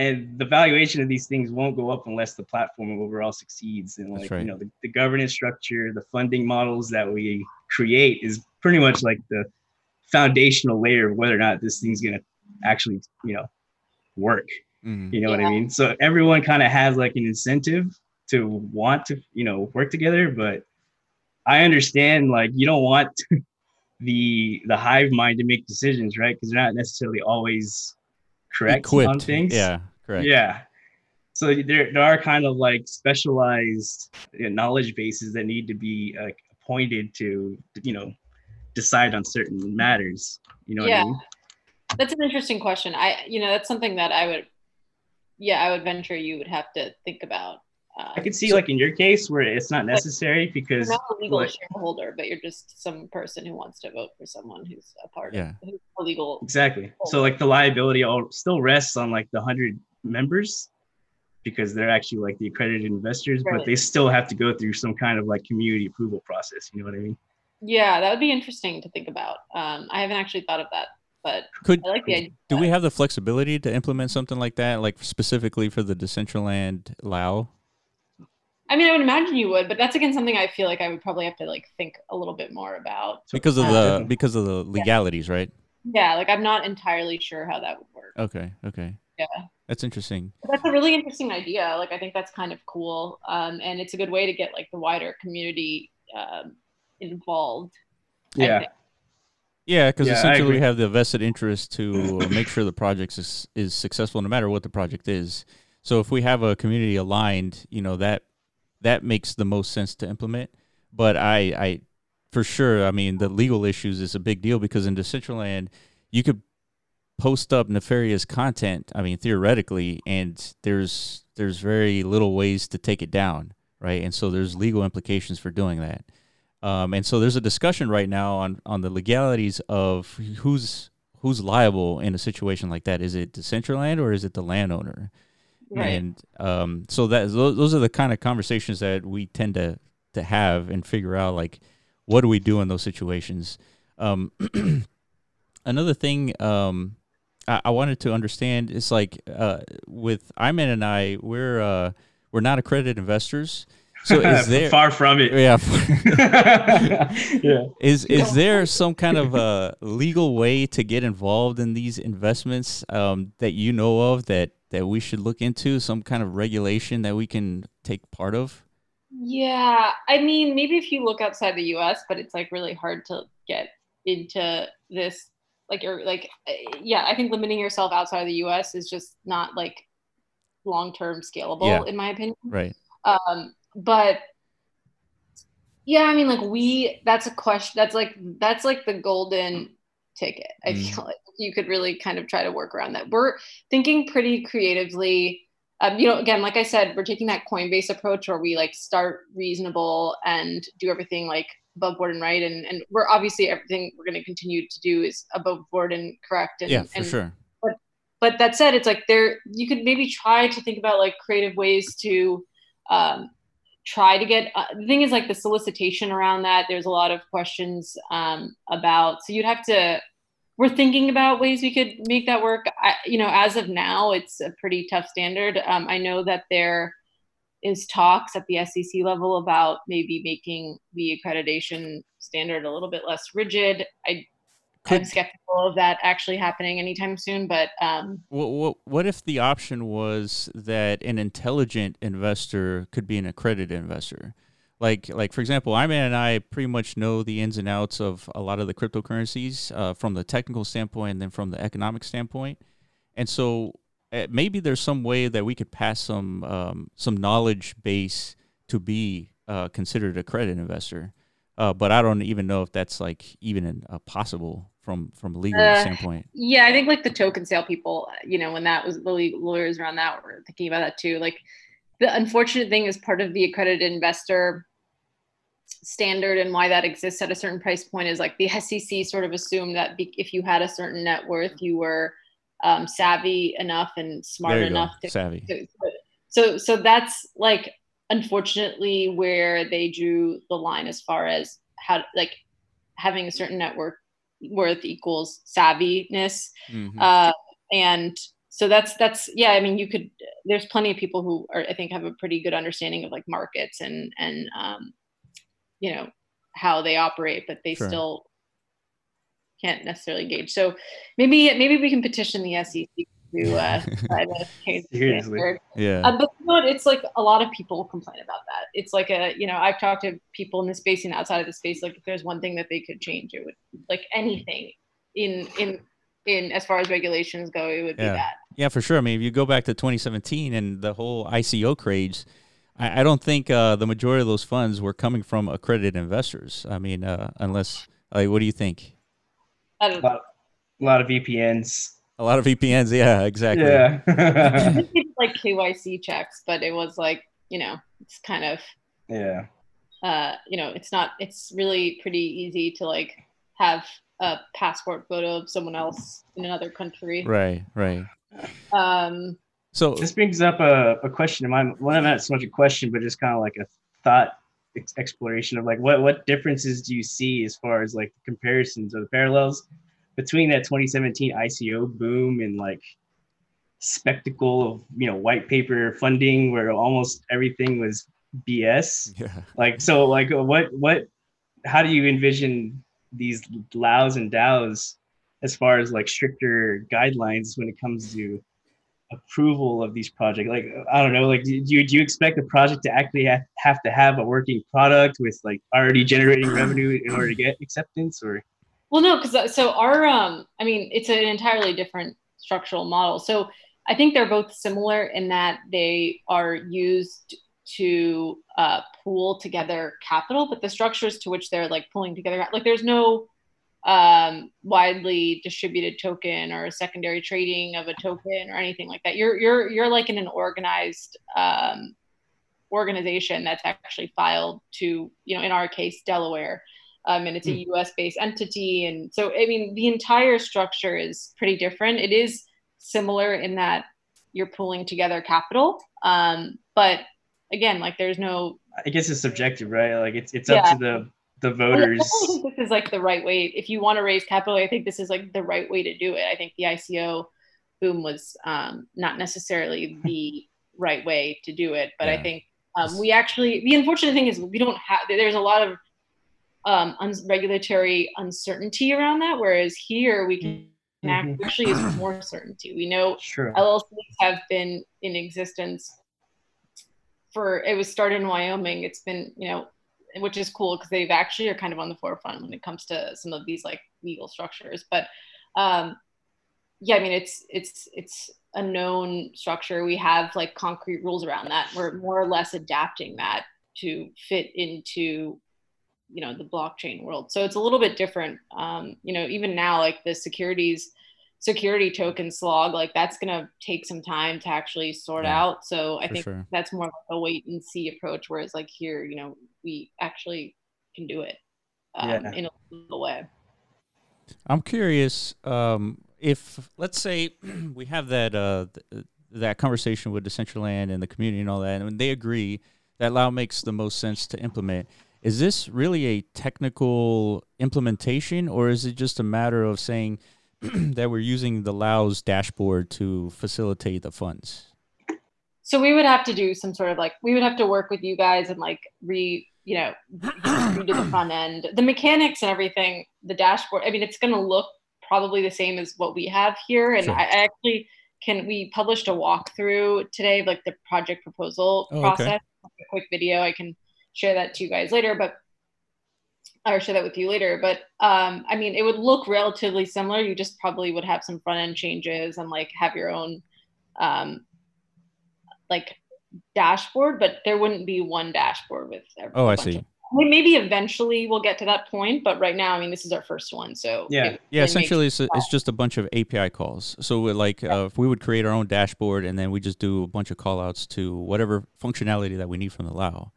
and the valuation of these things won't go up unless the platform overall succeeds. And like right. you know, the, the governance structure, the funding models that we create is pretty much like the foundational layer of whether or not this thing's gonna actually you know work. Mhm. You know what I mean? So everyone kind of has like an incentive to want to, you know, work together. But I understand like you don't want the the hive mind to make decisions, right? Because they're not necessarily always correct on things. Yeah, correct. Yeah. So there, there are kind of like specialized you know, knowledge bases that need to be uh, appointed to, you know, decide on certain matters. You know what Yeah. I mean? That's an interesting question. I, you know, that's something that I would, yeah, I would venture you would have to think about. Um, I could see like in your case where it's not necessary you're because not a legal like- shareholder, but you're just some person who wants to vote for someone who's a part Yeah. of who's a legal. Exactly. So like the liability all still rests on like the hundred members because they're actually like the accredited investors, but they still have to go through some kind of like community approval process. You know what I mean? Yeah, that would be interesting to think about. Um, I haven't actually thought of that, but Could I like the idea. do we have the flexibility to implement something like that, like specifically for the Decentraland Lao? I mean, I would imagine you would, but that's again something I feel like I would probably have to like think a little bit more about. Because of Uh, the because of the legalities, right? Yeah, like I'm not entirely sure how that would work. Okay, okay. Yeah. That's interesting. That's a really interesting idea. Like I think that's kind of cool, um, and it's a good way to get like the wider community um, involved. Yeah. Yeah, because Yeah, essentially we have the vested interest to make sure the project is, is successful, no matter what the project is. So if we have a community aligned, you know that that makes the most sense to implement. But I, I for sure, I mean, the legal issues is a big deal because in Decentraland, you could post up nefarious content. I mean, theoretically, and there's there's very little ways to take it down, right? And so there's legal implications for doing that. Um, and so there's a discussion right now on on the legalities of who's who's liable in a situation like that. Is it Decentraland or is it the landowner? Right. And um, so that those, those are the kind of conversations that we tend to to have and figure out like what do we do in those situations. Um, another thing um, I, I wanted to understand It's like uh, with Ameen and I, we're uh, we're not accredited investors. So is there far from it? yeah yeah. is is there some kind of uh, legal way to get involved in these investments um, that you know of that that we should look into? Some kind of regulation that we can take part of? Yeah, I mean, maybe if you look outside the U.S., but it's like really hard to get into this. Like, you're like, uh, yeah, I think limiting yourself outside of the U.S. is just not like long term scalable, Yeah. in my opinion. Right. Um, but yeah, I mean, like we, that's a question. That's like that's like the golden ticket. I Mm. feel like you could really kind of try to work around that. We're thinking pretty creatively. Um, you know, again, like I said, we're taking that Coinbase approach where we like start reasonable and do everything like above board and right. And and we're obviously everything we're going to continue to do is above board and correct. And, yeah, for and sure. but but that said it's like there you could maybe try to think about like creative ways to um, try to get uh, the thing is like the solicitation around that there's a lot of questions um, about so you'd have to we're thinking about ways we could make that work I, you know as of now it's a pretty tough standard um, i know that there is talks at the sec level about maybe making the accreditation standard a little bit less rigid i I'm skeptical of that actually happening anytime soon, but um, What, what what if the option was that an intelligent investor could be an accredited investor? Like like for example, Ameen and I pretty much know the ins and outs of a lot of the cryptocurrencies uh, from the technical standpoint and then from the economic standpoint. And so maybe there's some way that we could pass some um, some knowledge base to be uh, considered a credit investor. Uh, but I don't even know if that's like even uh, possible from from a legal Uh, standpoint. yeah, I think like the token sale people, you know, when that was the lawyers around that were thinking about that too. Like the unfortunate thing is part of the accredited investor standard and why that exists at a certain price point is like the SEC sort of assumed that be- if you had a certain net worth, you were um, savvy enough and smart enough go. to savvy. To, so so that's like unfortunately where they drew the line as far as how like having a certain network worth equals savviness mm-hmm. uh, and so that's that's yeah i mean you could there's plenty of people who are i think have a pretty good understanding of like markets and and um, you know how they operate but they sure. still can't necessarily gauge so maybe maybe we can petition the sec to uh, try to change the standard. Yeah. Uh, but you know? It's like a lot of people complain about that. It's like a, you know, I've talked to people in the space and outside of the space. Like, if there's one thing that they could change, it would like anything in in in as far as regulations go, it would yeah. be that. Yeah, for sure. I mean, if you go back to 2017 and the whole ICO craze, I, I don't think uh, the majority of those funds were coming from accredited investors. I mean, uh, unless, like, what do you think? A lot, a lot of VPNs a lot of VPNs, yeah, exactly. Yeah. like KYC checks, but it was like, you know, it's kind of yeah. Uh, you know, it's not it's really pretty easy to like have a passport photo of someone else in another country. Right, right. Um so this brings up a, a question in my mind. Well, not so much a question, but just kind of like a thought exploration of like what what differences do you see as far as like the comparisons or the parallels between that 2017 ICO boom and like spectacle of you know white paper funding where almost everything was BS. Yeah. Like so like what what how do you envision these LAOs and DAOs as far as like stricter guidelines when it comes to approval of these projects like i don't know like do you, do you expect a project to actually have, have to have a working product with like already generating revenue in order to get acceptance or well, no, because uh, so our, um, I mean, it's an entirely different structural model. So I think they're both similar in that they are used to uh, pool together capital, but the structures to which they're like pulling together, like there's no um, widely distributed token or a secondary trading of a token or anything like that. You're you're you're like in an organized um, organization that's actually filed to, you know, in our case, Delaware um, and it's a hmm. US based entity. And so, I mean, the entire structure is pretty different. It is similar in that you're pulling together capital. Um, but again, like there's no. I guess it's subjective, right? Like it's, it's yeah. up to the, the voters. I think this is like the right way. If you want to raise capital, I think this is like the right way to do it. I think the ICO boom was um, not necessarily the right way to do it, but yeah. I think um, we actually the unfortunate thing is we don't have. There's a lot of um, un- regulatory uncertainty around that. Whereas here we can mm-hmm. actually is more certainty. We know sure. LLCs have been in existence for it was started in Wyoming. It's been you know, which is cool because they've actually are kind of on the forefront when it comes to some of these like legal structures. But um, yeah, I mean it's it's it's a known structure. We have like concrete rules around that. We're more or less adapting that to fit into you know the blockchain world so it's a little bit different um, you know even now like the securities security token slog like that's going to take some time to actually sort yeah, out so i think sure. that's more like a wait and see approach whereas like here you know we actually can do it um, yeah. in a little way i'm curious um, if let's say we have that uh, th- that conversation with decentraland and the community and all that and they agree that lao makes the most sense to implement is this really a technical implementation, or is it just a matter of saying that we're using the LAO's dashboard to facilitate the funds? So we would have to do some sort of like we would have to work with you guys and like re you know redo the front end, the mechanics and everything, the dashboard. I mean, it's going to look probably the same as what we have here, and sure. I actually can we published a walkthrough today of like the project proposal oh, process. Okay. A quick video I can share that to you guys later, but or share that with you later. But um, I mean, it would look relatively similar. You just probably would have some front end changes and like have your own um, like dashboard, but there wouldn't be one dashboard with. Everything. Oh, I see. Of, maybe eventually we'll get to that point, but right now, I mean, this is our first one, so yeah, yeah. Essentially, it's, it's just a bunch of API calls. So, like, yeah. uh, if we would create our own dashboard and then we just do a bunch of callouts to whatever functionality that we need from the LAO.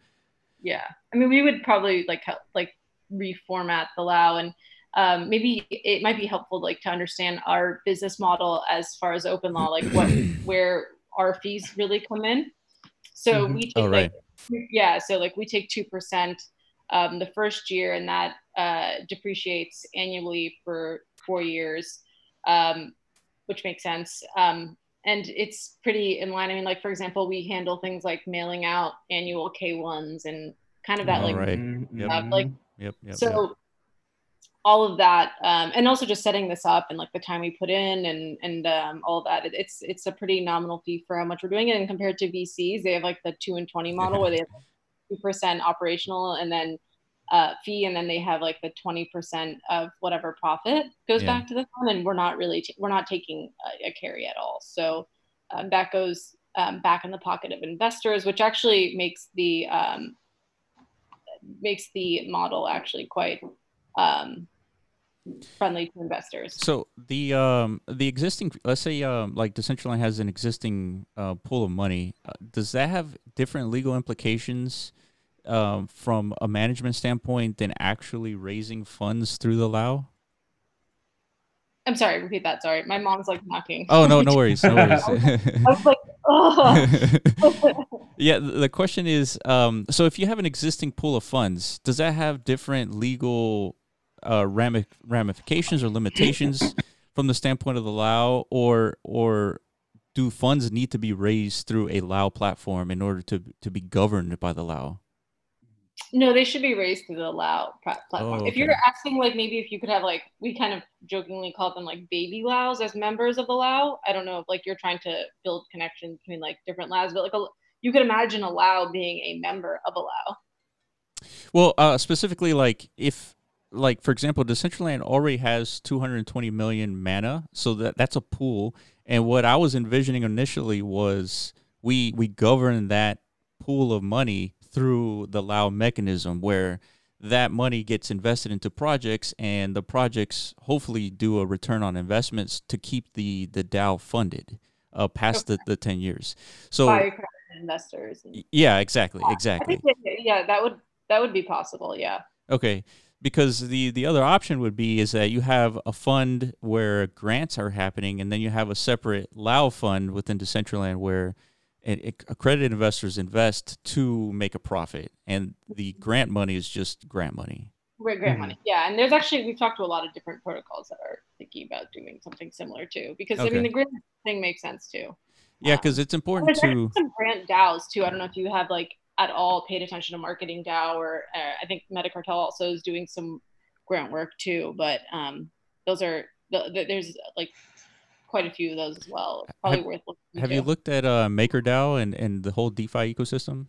yeah. I mean, we would probably like help, like reformat the Lao and um, maybe it might be helpful like to understand our business model as far as OpenLaw, like what where our fees really come in. So Mhm. we take Oh, right. like yeah, so like we take two percent um, the first year, and that uh, depreciates annually for four years, um, which makes sense. Um, and it's pretty in line. I mean, like for example, we handle things like mailing out annual K ones and kind of that Oh, like right. Mhm, Yep. like Yep. Yep. so yep. All of that um, and also just setting this up and like the time we put in and and um, all that it, it's it's a pretty nominal fee for how much we're doing it and compared to vcs they have like the 2 and 20 model where they have 2% operational and then uh, fee and then they have like the 20% of whatever profit goes Yeah. back to the fund and we're not really t- we're not taking a, a carry at all so um, that goes um, back in the pocket of investors which actually makes the um, makes the model actually quite um, friendly to investors. So the um the existing let's say um like Decentraland has an existing uh, pool of money. Uh, does that have different legal implications um, from a management standpoint than actually raising funds through the Lao? I'm sorry, repeat that. Sorry, my mom's like knocking. Oh no, no worries, no worries. I was like, oh. yeah, the question is, um, so if you have an existing pool of funds, does that have different legal uh, rami- ramifications or limitations from the standpoint of the Lao, or or do funds need to be raised through a Lao platform in order to to be governed by the Lao? no, they should be raised through the Lao platform. Oh, If you're asking, like, maybe if you could have, like, we kind of jokingly call them like baby Laos as members of the Lao. I don't know if like you're trying to build connections between like different Laos, but like a, you could imagine a Lao being a member of a Lao. Well, uh, specifically, like if, like for example, Decentraland already has 220 million mana, so that that's a pool. And what I was envisioning initially was we we govern that pool of money through the Lao mechanism, where that money gets invested into projects, and the projects hopefully do a return on investments to keep the the DAO funded uh, past the, the 10 years. So investors. And, yeah, exactly, exactly. that, yeah, that would that would be possible. Yeah. Okay, because the the other option would be is that you have a fund where grants are happening, and then you have a separate Lao fund within Decentraland where it, it- accredited investors invest to make a profit, and the grant money is just grant money. Great grant Mhm. money. Yeah. And there's actually, we've talked to a lot of different protocols that are thinking about doing something similar too. Because I mean, the grant thing makes sense too. Yeah, Um, because it's important to. some grant DAOs too. I don't know if you have like at all paid attention to marketing DAO or uh, I think Metacartel also is doing some grant work too. But um, those are, the, the, there's like quite a few of those as well. Probably Have- worth looking at. Have into. you looked at uh, MakerDAO and and the whole DeFi ecosystem?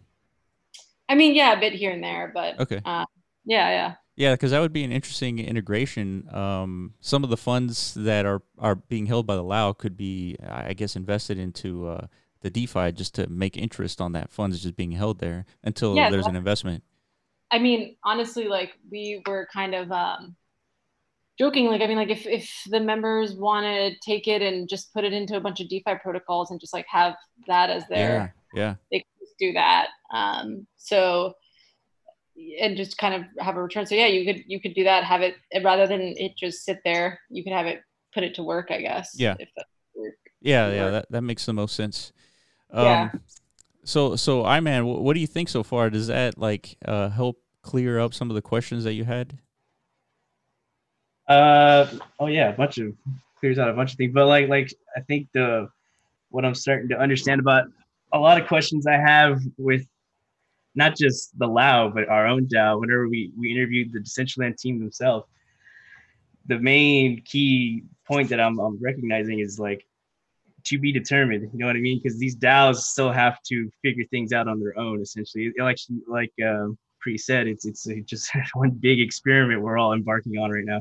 I mean, yeah, a bit here and there, but Okay. yeah, yeah. Yeah, because that would be an interesting integration. Um, some of the funds that are, are being held by the Lao could be, I guess, invested into uh, the DeFi just to make interest on that funds just being held there until Yeah, there's an investment. I mean, honestly, like we were kind of um, joking. Like, I mean, like if if the members want to take it and just put it into a bunch of DeFi protocols and just like have that as their, yeah, they can just do that. Um, so and just kind of have a return. So yeah, you could you could do that. Have it rather than it just sit there. You could have it put it to work. I guess. Yeah. If that yeah, yeah. That, that makes the most sense. Um, Yeah. So, so Ameen, wh- what do you think so far? Does that like uh, help clear up some of the questions that you had? Uh oh yeah, a bunch of clears out a bunch of things. But like like I think the what I'm starting to understand about a lot of questions I have with not just the Lao, but our own DAO, whenever we, we interviewed the Decentraland team themselves, the main key point that I'm, I'm recognizing is like to be determined. You know what I mean? Because these DAOs still have to figure things out on their own, essentially. Like like um, Pri said, it's it's just one big experiment we're all embarking on right now.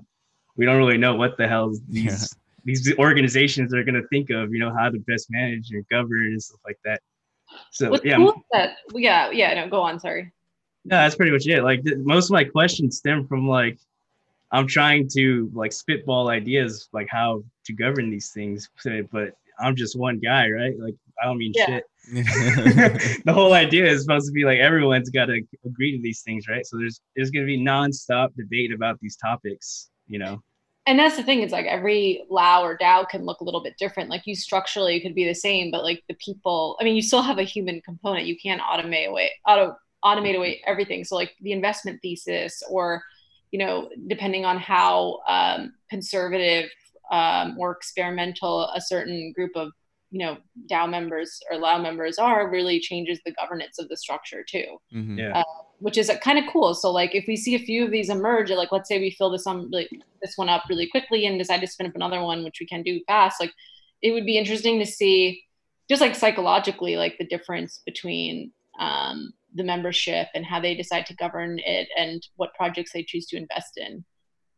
We don't really know what the hell these these organizations are going to think of. You know how to best manage and govern and stuff like that. So What's yeah, cool that yeah yeah no go on sorry. no, that's pretty much it. Like th- most of my questions stem from like I'm trying to like spitball ideas like how to govern these things, So- but I'm just one guy, right? Like I don't mean Yeah. shit. the whole idea is supposed to be like everyone's got to agree to these things, right? So there's there's gonna be nonstop debate about these topics, you know. and that's the thing it's like every lao or dao can look a little bit different like you structurally could be the same but like the people i mean you still have a human component you can't automate away auto automate away everything so like the investment thesis or you know depending on how um, conservative um, or experimental a certain group of you know dao members or lao members are really changes the governance of the structure too Mhm. Yeah. which is kind of cool. So like if we see a few of these emerge, like let's say we fill this on really this one up really quickly and decide to spin up another one, which we can do fast, like it would be interesting to see just like psychologically like the difference between um, the membership and how they decide to govern it and what projects they choose to invest in.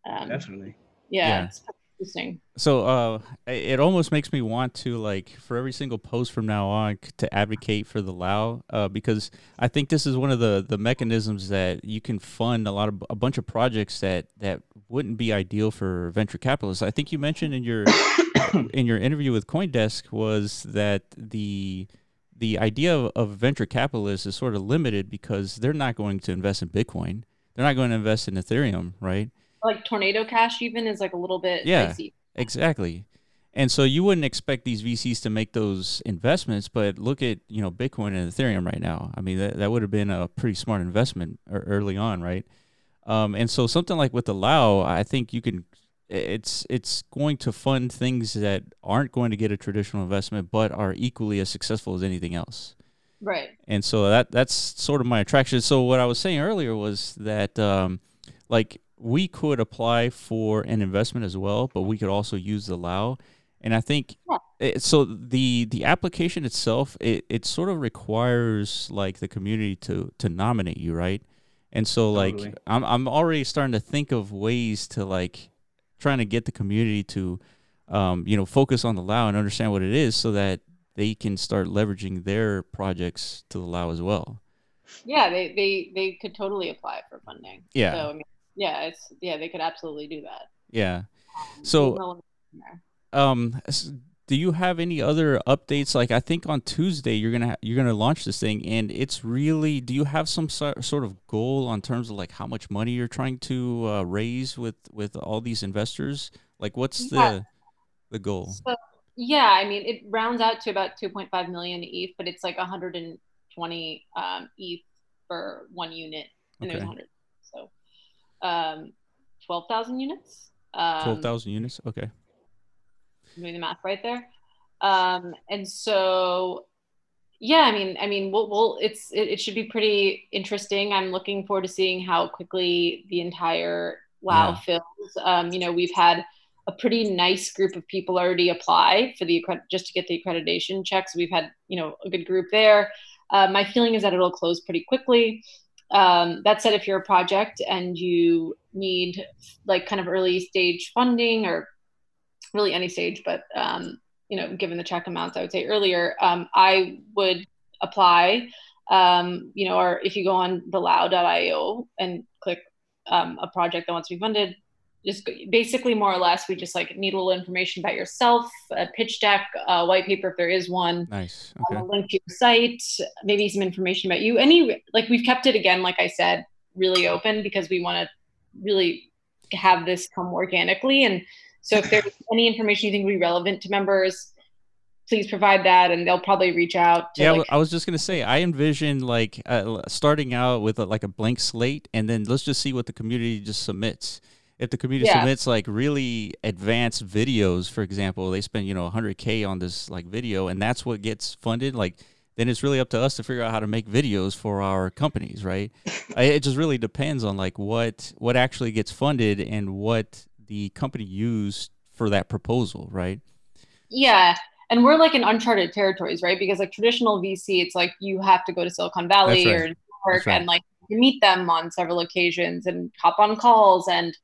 Um, Definitely. yeah, Yeah. it's pretty interesting. So uh, it almost makes me want to like for every single post from now on to advocate for the Lao uh, because I think this is one of the the mechanisms that you can fund a lot of a bunch of projects that that wouldn't be ideal for venture capitalists. I think you mentioned in your in your interview with CoinDesk was that the the idea of, of venture capitalists is sort of limited because they're not going to invest in Bitcoin. They're not going to invest in Ethereum, right? Like tornado cash even is like a little bit Yeah. Exactly. And so you wouldn't expect these VCs to make those investments, but look at, you know, Bitcoin and Ethereum right now. I mean, that, that would have been a pretty smart investment early on, right? Um, and so something like with the Lao, I think you can it's it's going to fund things that aren't going to get a traditional investment but are equally as successful as anything else Right. and so that that's sort of my attraction. So what I was saying earlier was that um, like we could apply for an investment as well, but we could also use the Lao. And I think Yeah. it, so. The the application itself it, it sort of requires like the community to to nominate you, right? And so like Totally. I'm I'm already starting to think of ways to like trying to get the community to um, you know focus on the Lao and understand what it is, so that they can start leveraging their projects to the Lao as well. Yeah, they they they could totally apply for funding. Yeah. So I mean, yeah, it's yeah, they could absolutely do that. Yeah. Um, So- there's no limit there. Um, do you have any other updates? Like, I think on Tuesday you're gonna ha- you're gonna launch this thing, and it's really. Do you have some so- sort of goal on terms of like how much money you're trying to uh, raise with with all these investors? Like, what's the Yeah. the goal? So yeah, I mean, it rounds out to about 2.5 million ETH, but it's like 120 um, ETH for one unit, and there's 100. Um, 12,000 units. Um, Twelve thousand units. Okay. I'm doing the math right there. Um, and so, yeah, I mean, I mean, we'll, we'll it's it, it should be pretty interesting. I'm looking forward to seeing how quickly the entire Lao Yeah. fills. Um, you know, we've had a pretty nice group of people already apply for the just to get the accreditation checks. We've had you know a good group there. Uh, my feeling is that it'll close pretty quickly. Um, that said, if you're a project and you need like kind of early stage funding or really any stage, but um, you know, given the check amounts, I would say earlier, um, I would apply. Um, you know, or if you go on the lao.io and click um, a project that wants to be funded, just basically more or less, we just like need a little information about yourself, a pitch deck, a white paper if there is one, Nice. um, Okay. a link to your site, maybe some information about you. Any like we've kept it again, like I said, really open because we want to really have this come organically. And so if there's any information you think would be relevant to members, please provide that, and they'll probably reach out. To, Yeah, like, I was just gonna say. I envision like uh, starting out with a, like a blank slate, and then let's just see what the community just submits. If the community Yeah. submits like really advanced videos, for example, they spend you know 100k on this like video, and that's what gets funded. Like, then it's really up to us to figure out how to make videos for our companies, right? I, it just really depends on like what what actually gets funded and what the company used for that proposal, right? yeah. And we're like in uncharted territories, right? Because like traditional VC, it's like you have to go to Silicon Valley right. or New York right. and like you meet them on several occasions and hop on calls and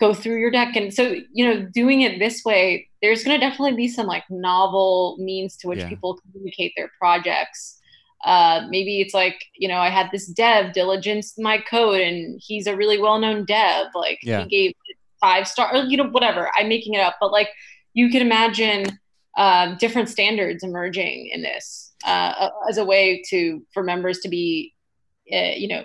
go through your deck. And so, you know, doing it this way, there's going to definitely be some like novel means to which Yeah. people communicate their projects. Uh, maybe it's like, you know, I had this dev diligence my code and he's a really well known dev. Like Yeah. he gave five star, or, you know, whatever. I'm making it up, but like you can imagine um, different standards emerging in this uh, as a way to for members to be, uh, you know.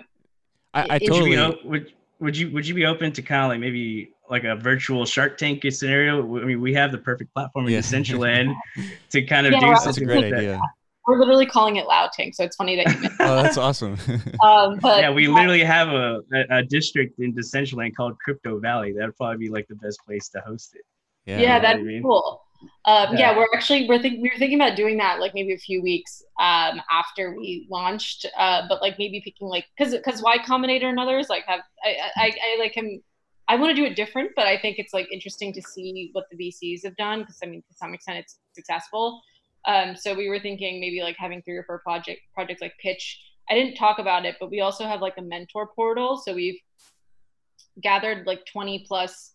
I, I totally. Would you, would, would you would you be open to kind of like maybe like a virtual Shark Tank scenario? I mean, we have the perfect platform in yeah. Decentraland to kind of yeah, do that's something a great like idea. that. We're literally calling it Lao Tank, so it's funny that you mentioned. oh, that's awesome. um, but yeah, we literally have a, a, a district in Decentraland called Crypto Valley. That would probably be like the best place to host it. yeah, Yeah. that'd I be mean? cool. Um, yeah. Yeah. we're actually we're think we were thinking about doing that like maybe a few weeks um, after we launched, uh, but like maybe picking like because because Y Combinator and others like have I I, I, I like him. I want to do it different, but I think it's like interesting to see what the VCs have done because I mean to some extent it's successful. Um, so we were thinking maybe like having three or four project projects like pitch. I didn't talk about it, but we also have like a mentor portal. So we've gathered like 20 plus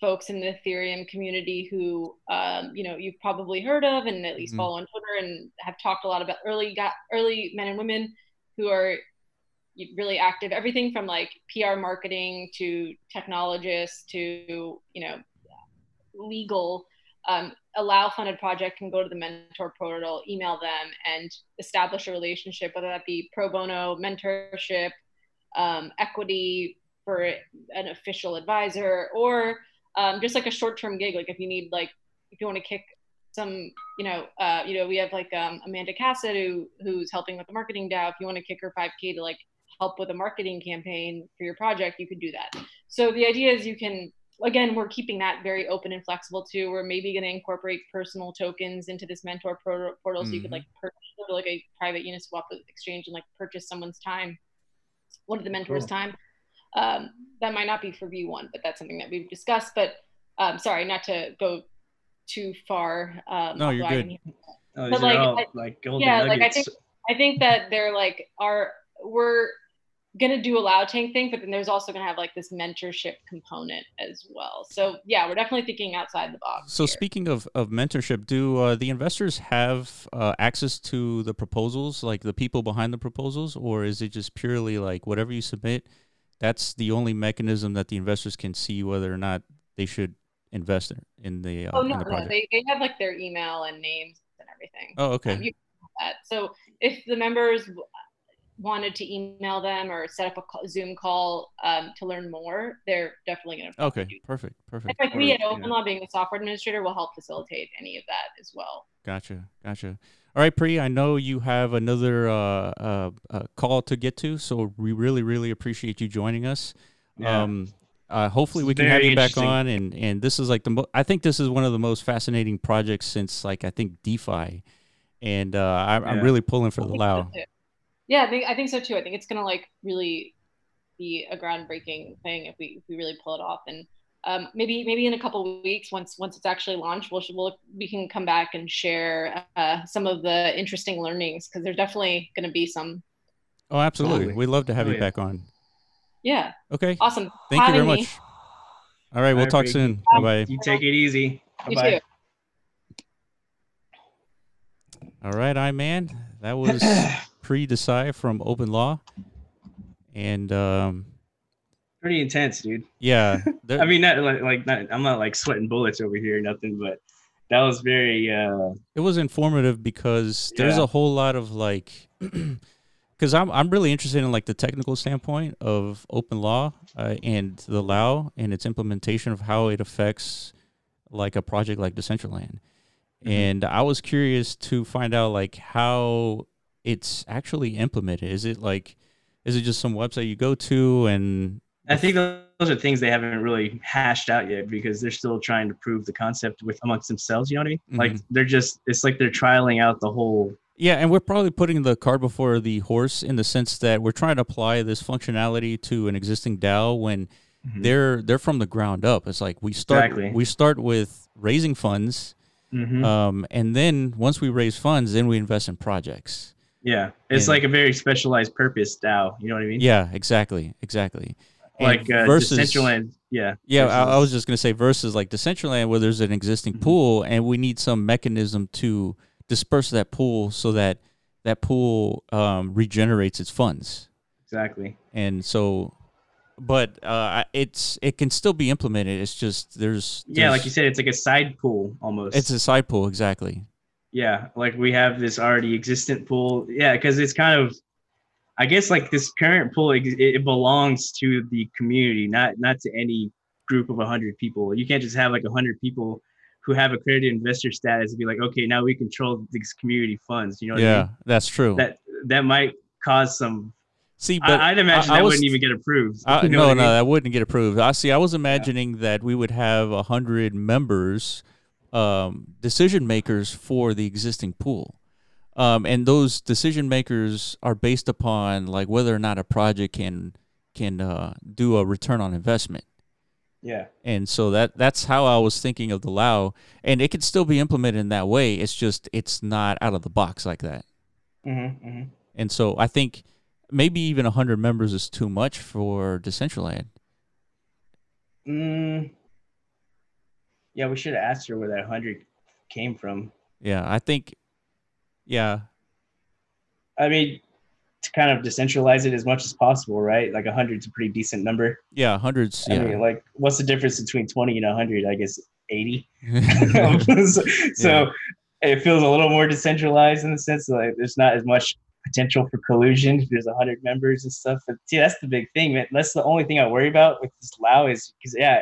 folks in the Ethereum community who, um, you know, you've probably heard of and at least Mhm. follow on Twitter and have talked a lot about early got early men and women who are really active. Everything from like PR marketing to technologists to you know legal. Um, allow funded project can go to the mentor portal, email them, and establish a relationship, whether that be pro bono mentorship, um, equity for an official advisor, or um, just like a short-term gig. Like if you need like if you want to kick some, you know, uh, you know, we have like um, Amanda Cassatt who who's helping with the marketing DAO. If you want to kick her 5K to like help with a marketing campaign for your project, you could do that. So the idea is you can again we're keeping that very open and flexible too we're maybe going to incorporate personal tokens into this mentor portal so you could Mhm. like purchase like a private uniswap exchange and like purchase someone's time one of the mentors Cool. time um, that might not be for v1 but that's something that we've discussed but um, sorry not to go too far um, No, you're good. Oh, But, like, all I- like golden yeah, like, I think- I think that they're like are we're gonna do a Lao Tank thing, but then there's also gonna have like this mentorship component as well. So yeah, we're definitely thinking outside the box. So here. speaking of, of mentorship, do uh, the investors have uh, access to the proposals, like the people behind the proposals, or is it just purely like whatever you submit? That's the only mechanism that the investors can see whether or not they should invest in, in the uh, oh no, the no, they, they have like their email and names and everything. oh, okay. Um. So if the members wanted to email them or set up a call, Zoom call um, to learn more, they're definitely gonna. okay. do Perfect. In Perfect. fact, we at Yeah. OpenLaw, being the software administrator, will help facilitate any of that as well. Gotcha. Gotcha. All right, Pri. I know you have another uh, uh, uh, call to get to, so we really, really appreciate you joining us. Yeah. Um, uh, hopefully, This we can have you back on, and and this is like the mo- I think this is one of the most fascinating projects since like I think DeFi, and uh, I, I'm Yeah. really pulling for the think so Lao. Yeah, I think I think so too. I think it's gonna like really be a groundbreaking thing if we if we really pull it off. And um, maybe maybe in a couple of weeks, once once it's actually launched, we'll, we'll we can come back and share uh, some of the interesting learnings because there's definitely gonna be some. Oh, absolutely. Totally. We'd love to have Oh, you yeah. back on. Yeah, Okay. awesome. Thank you very me. much. All right, we'll All right, talk Pri. soon. Bye bye. You take it easy. You Bye-bye. too. All right, Ameen. That was Pri Desai from OpenLaw, and um, Pretty intense, dude. yeah, I mean, not like, like not, I'm not like sweating bullets over here, or nothing, but that was very. uh it was informative because there's Yeah. a whole lot of like because I'm, I'm really interested in like the technical standpoint of OpenLaw uh, and the law and its implementation of how it affects like a project like decentraland Mhm. and i was curious to find out like how it's actually implemented is it like is it just some website you go to and I think those are things they haven't really hashed out yet because they're still trying to prove the concept with amongst themselves. You know what I mean? Like Mhm. they're just. It's like they're trialing out the whole. Yeah, and we're probably putting the cart before the horse in the sense that we're trying to apply this functionality to an existing DAO when they're they're from the ground up. It's like we start Exactly. we start with raising funds, Mhm. um, and then once we raise funds, then we invest in projects. Yeah, it's And- like a very specialized purpose DAO. You know what I mean? Yeah, exactly, exactly. Like uh, versus Decentraland. Yeah. Yeah, I, I was just gonna say versus like Decentraland where there's an existing Mhm. pool and we need some mechanism to disperse that pool so that that pool um, regenerates its funds. exactly. And so but uh, it's it can still be implemented. It's just there's, yeah, like you said, it's like a side pool almost. it's a side pool exactly. yeah, like we have this already existent pool. Yeah, because it's kind of, I guess, like this current pool, it, it belongs to the community, not not to any group of hundred people. You can't just have like hundred people who have accredited investor status and be like, okay, now we control these community funds. You know what I yeah, mean? that's true. That that might cause some. See, but I, I'd imagine I- I that was- wouldn't even get approved. Uh, You know no, I no, that wouldn't get approved. I see. I was imagining that we would have a hundred members, um, decision makers for the existing pool, um, and those decision makers are based upon like whether or not a project can can uh, do a return on investment. Yeah. And so that that's how I was thinking of the Lao, and it could still be implemented in that way. It's just it's not out of the box like that. Mm-hmm, mm-hmm. And so I think maybe even hundred members is too much for Decentraland. Mm, yeah, we should have asked her where that hundred came from. Yeah, I think. Yeah, I mean, to kind of decentralize it as much as possible, right? Like a hundred's a pretty decent number. yeah, hundreds. I Yeah, mean, like, what's the difference between twenty and hundred? I guess eighty. yeah, so so it feels a little more decentralized in the sense that like, there's not as much potential for collusion if there's 100 members and stuff but see that's the big thing man that's the only thing i worry about with this lao is because yeah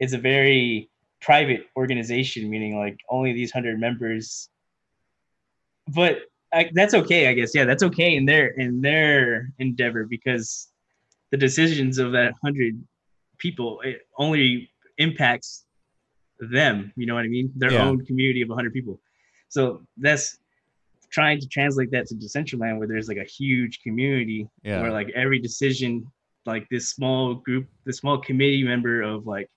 it's a very private organization meaning like only these 100 members but I, that's okay i guess yeah that's okay in their in their endeavor because the decisions of that 100 people it only impacts them you know what i mean their Yeah. own community of 100 people so that's trying to translate that to decentraland where there's like a huge community Yeah. where like every decision like this small group this small committee member of like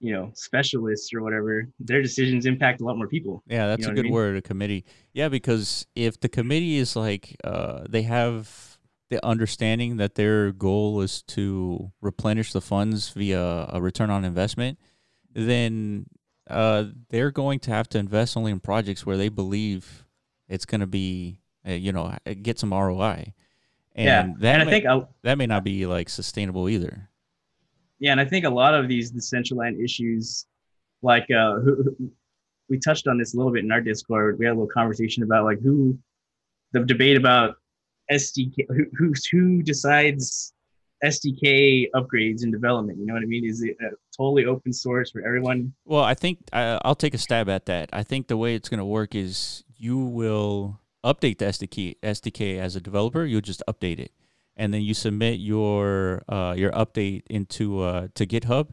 you know specialists or whatever their decisions impact a lot more people yeah. That's know a what I good mean? word. A committee. Yeah, because if the committee is like, uh, they have the understanding that their goal is to replenish the funds via a return on investment, then uh, they're going to have to invest only in projects where they believe it's going to be, uh, you know, get some ROI. And yeah that and i may, think a, that may not be like sustainable either. Yeah and i think a lot of these decentraland issues like uh who, who- we touched on this a little bit in our discord we had a little conversation about like who the debate about sdk who who, who decides sdk upgrades and development you know what i mean is it totally open source for everyone Well, I think uh, I'll take a stab at that. I think the way it's going to work is you will update the SDK SDK as a developer. You'll just update it, and then you submit your uh, your update into uh, to GitHub,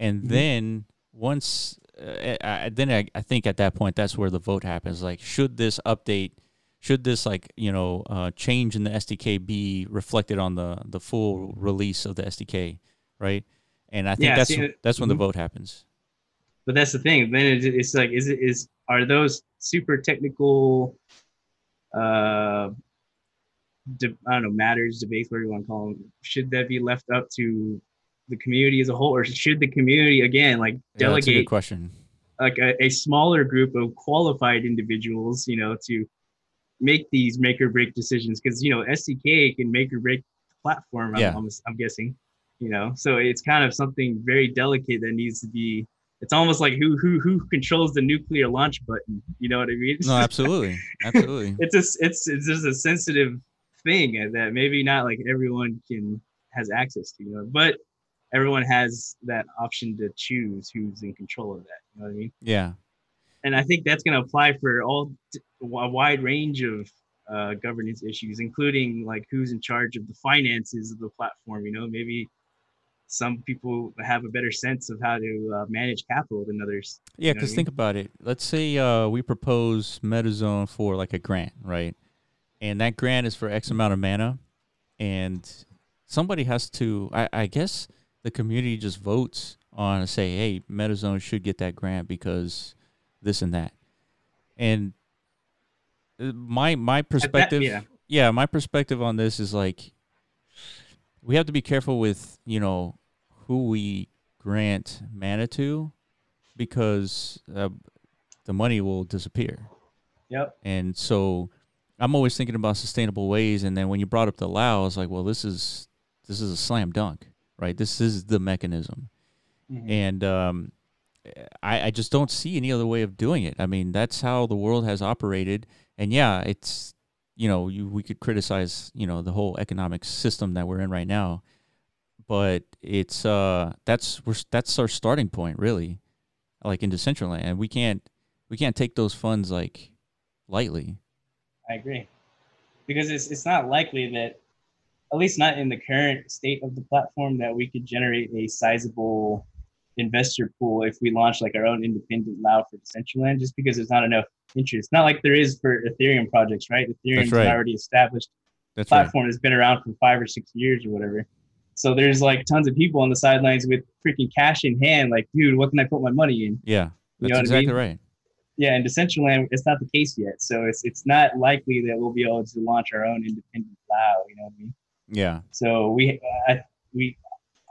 and Mhm. then once uh, I, then I, I think at that point that's where the vote happens. Like, should this update? Should this like you know uh, change in the SDK be reflected on the the full release of the SDK, right? And I think Yeah, that's see, that's when the mhm. vote happens. but that's the thing then it's, it's like is it is are those super technical uh i don't know matters debates whatever you want to call them should that be left up to the community as a whole or should the community again like Yeah, a delegate question. like a, a smaller group of qualified individuals you know to make these make or break decisions because you know sdk can make or break the platform I'm, Yeah. I'm, I'm guessing you know so it's kind of something very delicate that needs to be it's almost like who who who controls the nuclear launch button you know what i mean No, absolutely, absolutely. it's a it's it's just a sensitive thing that maybe not like everyone can has access to you know but everyone has that option to choose who's in control of that you know what i mean Yeah, and I think that's going to apply for all a wide range of uh, governance issues, including like who's in charge of the finances of the platform. You know, maybe some people have a better sense of how to uh, manage capital than others. yeah. know what I Because mean? think about it. Let's say uh, we propose MetaZone for like a grant, right? And that grant is for X amount of mana, and somebody has to. I, I guess the community just votes on say, hey, MetaZone should get that grant because this and that. And uh, my my perspective, yeah. yeah, my perspective on this is like we have to be careful with you know who we grant mana to because uh, the money will disappear Yep. and so i'm always thinking about sustainable ways and then when you brought up the lao i was like well this is this is a slam dunk right? This is the mechanism, Mhm. and um, I, I just don't see any other way of doing it. I mean, that's how the world has operated, and yeah, it's you know you, we could criticize you know the whole economic system that we're in right now, but it's uh that's we're that's our starting point really, like in Decentraland, and we can't we can't take those funds like lightly. I agree. Because it's it's not likely that at least not in the current state of the platform that we could generate a sizable investor pool if we launch like our own independent LAO for Decentraland just because there's not enough interest. Not like there is for Ethereum projects, right? Ethereum's right. already established That's right. platform that's been around for five or six years or whatever. So there's like tons of people on the sidelines with freaking cash in hand, like, dude, what can I put my money in? Yeah, You that's know what I exactly mean? right. Yeah, in Decentraland, it's not the case yet. So it's it's not likely that we'll be able to launch our own independent cloud. You know what I mean? Yeah, So we I, we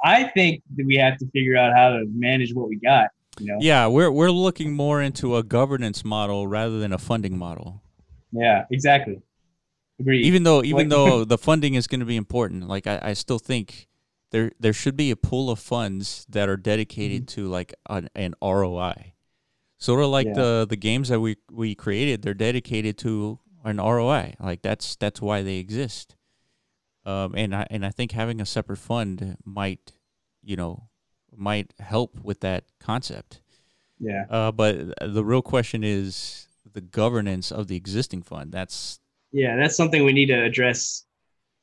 I think that we have to figure out how to manage what we got. You know? yeah. We're we're looking more into a governance model rather than a funding model. Yeah, exactly. Agreed. even though even though the funding is going to be important like I, I still think there there should be a pool of funds that are dedicated mm-hmm. to like an, an ROI sort of like. Yeah. the the games that we we created they're dedicated to an ROI like that's that's why they exist um and I and I think having a separate fund might you know might help with that concept yeah. uh but the real question is the governance of the existing fund that's Yeah, that's something we need to address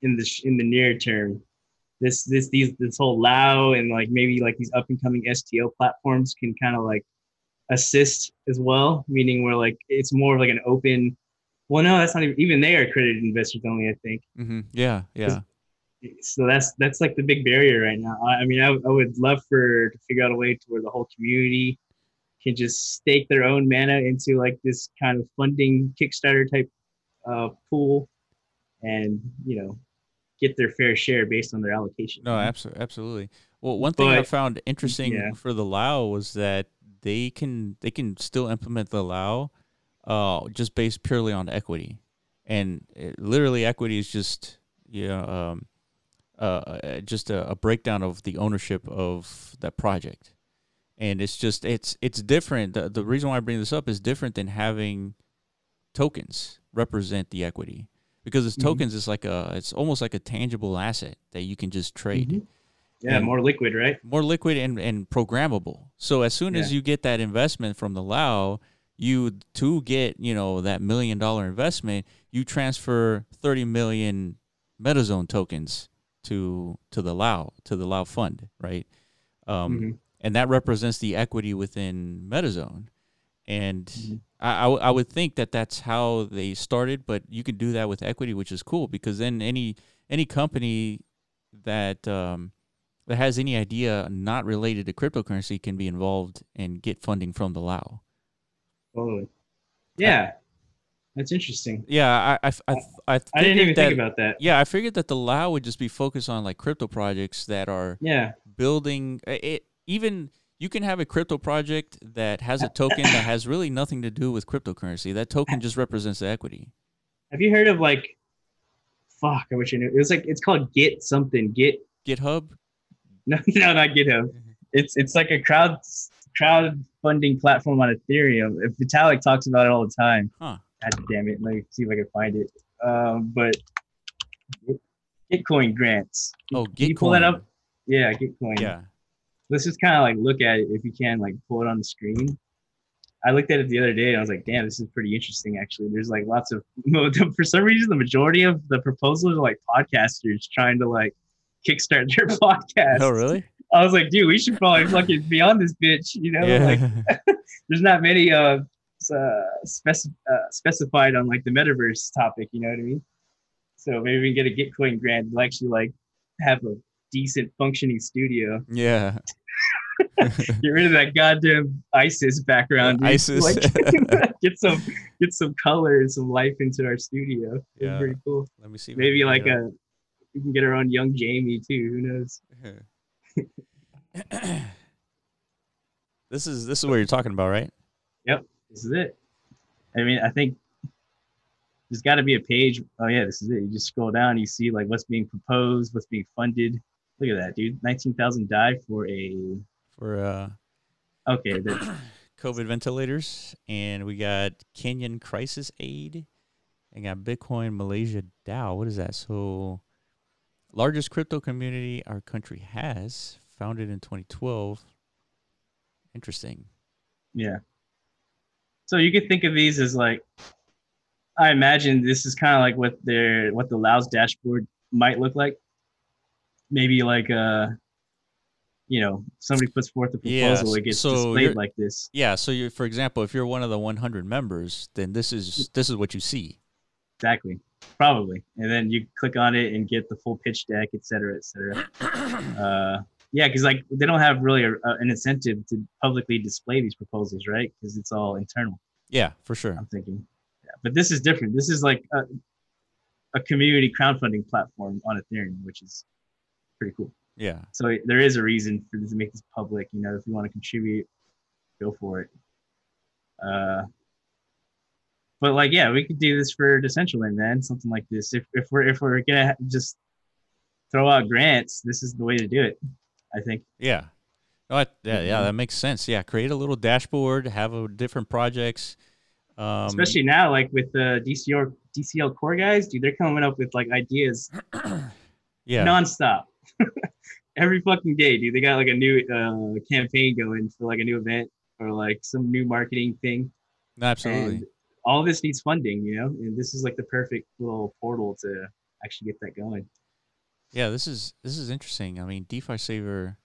in the sh- in the near term. This this these this whole LAO and like maybe like these up and coming STO platforms can kind of like assist as well. Meaning we're like it's more of like an open. Well, no, that's not even even they are accredited investors only. I think Mm-hmm. yeah yeah so. That's that's like the big barrier right now. I, I mean, I, I would love for to figure out a way to where the whole community can just stake their own mana into like this kind of funding Kickstarter type uh, pool, and you know, get their fair share based on their allocation. No, absolutely, absolutely. Well, one thing I found interesting yeah. for the Lao was that they can they can still implement the Lao, uh, just based purely on equity, and it, literally equity is just you know, um, uh, uh, just a, a breakdown of the ownership of that project, and it's just it's it's different. The, the reason why I bring this up is different than having tokens represent the equity because it's Mhm. tokens is like a it's almost like a tangible asset that you can just trade Mhm. Yeah, more liquid, right? more liquid and, and programmable. So as soon as you get that investment from the Lao, you to get, you know, that million dollar investment, you transfer 30 million MetaZone tokens to to the Lao, to the Lao fund, right? Um, Mhm. and that represents the equity within MetaZone. And Mhm. I, I, w- I would think that that's how they started, but you can do that with equity, which is cool because then any any company that um, that has any idea not related to cryptocurrency can be involved and get funding from the Lao. Totally. Yeah, that's interesting. Yeah, I I I, I, I didn't even that, think about that. Yeah, I figured that the Lao would just be focused on like crypto projects that are Yeah, building it. Even you can have a crypto project that has a token that has really nothing to do with cryptocurrency. That token just represents the equity. have you heard of like? Fuck, I wish I knew. It was like it's called Git something. Git GitHub. No, no, not GitHub. It's it's like a crowd crowdfunding platform on Ethereum. If Vitalik talks about it all the time. Huh. God damn it! Let me see if I can find it. Um, but Gitcoin grants. Oh, Can you pull that up? Yeah, Gitcoin. Yeah. Let's just kind of like look at it if you can, like pull it on the screen. I looked at it the other day and I was like, damn, this is pretty interesting actually. There's like lots of for some reason the majority of the proposals are like podcasters trying to like kickstart their podcast. Oh, really? I was like, dude, we should probably fucking be on this bitch. You know, Yeah. like there's not many uh, uh, speci- uh specified on like the metaverse topic. You know what I mean? So maybe we can get a Gitcoin grant and actually like have a decent functioning studio. yeah. Get rid of that goddamn ISIS background. dude. ISIS. Like, get some get some color and some life into our studio. It's Yeah. pretty cool. Let me see. Maybe like a we can get our own young Jamie too. Who knows? this is this is what you're talking about, right? Yep, this is it. I mean, I think there's got to be a page. Oh yeah, this is it. You just scroll down, you see like what's being proposed, what's being funded. Look at that, dude. Nineteen thousand died for a. for uh, Okay, COVID ventilators, and we got Kenyan Crisis Aid, and got Bitcoin Malaysia DAO. What is that? So, largest crypto community our country has, founded in 2012. Interesting. yeah. So you could think of these as like, I imagine this is kind of like what their what the Laos dashboard might look like. Maybe like uh, you know, somebody puts forth a Yeah, proposal, it gets so displayed like this. Yeah. So, you, for example, if you're one of the 100 members, then this is this is what you see. Exactly. Probably. And then you click on it and get the full pitch deck, et cetera, et cetera. Uh, yeah, because like they don't have really a, a, an incentive to publicly display these proposals, right? Because it's all internal. Yeah, for sure. I'm thinking. Yeah, but this is different. This is like a, a community crowdfunding platform on Ethereum, which is pretty cool. Yeah. So there is a reason for this to make this public. You know, if you want to contribute, go for it. Uh, but like, yeah, we could do this for Decentraland, man. Something like this. If if we're if we're gonna just throw out grants, this is the way to do it. I think. Yeah. No, I, yeah, yeah, Mhm. that makes sense. Yeah, create a little dashboard, have a, different projects. Um, Especially now, like with the DCL DCL core guys, dude, they're coming up with like ideas yeah, nonstop. Every fucking day, dude. They got like a new uh, campaign going for like a new event or like some new marketing thing. absolutely. And all this needs funding, you know, and this is like the perfect little portal to actually get that going. Yeah, this is this is interesting. I mean, DeFi Saver,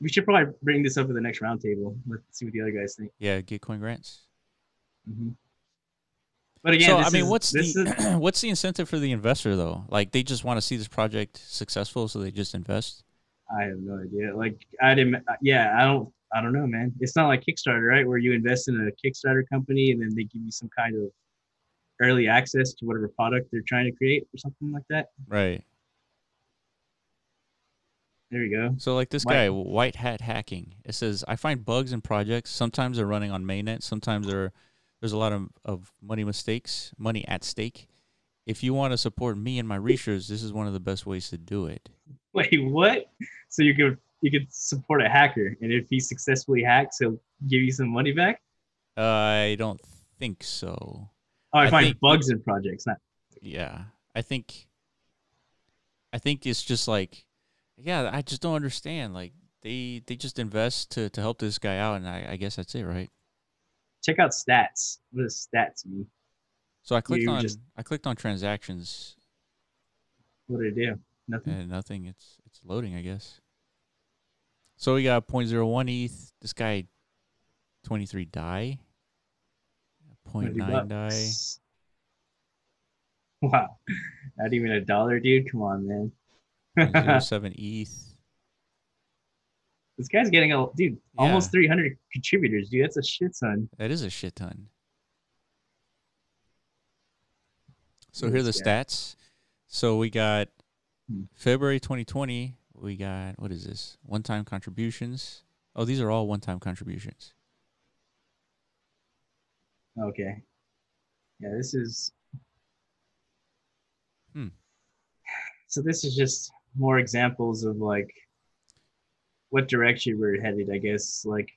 We should probably bring this up at the next roundtable. Let's see what the other guys think. yeah, Gitcoin grants. hmm But again, so I mean, is- what's this the is- what's the incentive for the investor though? Like they just want to see this project successful, so they just invest. I have no idea. Like I didn't. Yeah, I don't. I don't know, man. It's not like Kickstarter, right? Where you invest in a Kickstarter company and then they give you some kind of early access to whatever product they're trying to create or something like that. Right. There you go. So like this White- guy, White Hat Hacking, it says I find bugs in projects. Sometimes they're running on mainnet. Sometimes there there's a lot of, of money mistakes, money at stake. If you want to support me and my research, this is one of the best ways to do it. Wait, what? So you could you could support a hacker, and if he successfully hacks, he'll give you some money back. I don't think so. Oh, I, I find think- bugs in projects. Not Yeah, I think. I think it's just like, yeah, I just don't understand. Like they they just invest to to help this guy out, and I, I guess that's it, right? check out stats. What does stats mean? So I clicked on just- I clicked on transactions What did they do? Nothing. and nothing. It's it's loading, I guess. So we got 0.01 ETH. This guy, 23 DAI. 20 0.9 DAI. Wow, not even a dollar, dude. Come on, man. 0.07 ETH. This guy's getting a dude Yeah. almost 300 contributors, dude. That's a shit ton. That is a shit ton. So here are the stats. So we got Hmm. February 2020. We got what is this? One-time contributions. Oh, these are all one-time contributions. Okay. Yeah, this is. Hmm. So this is just more examples of like what direction we're headed. I guess like.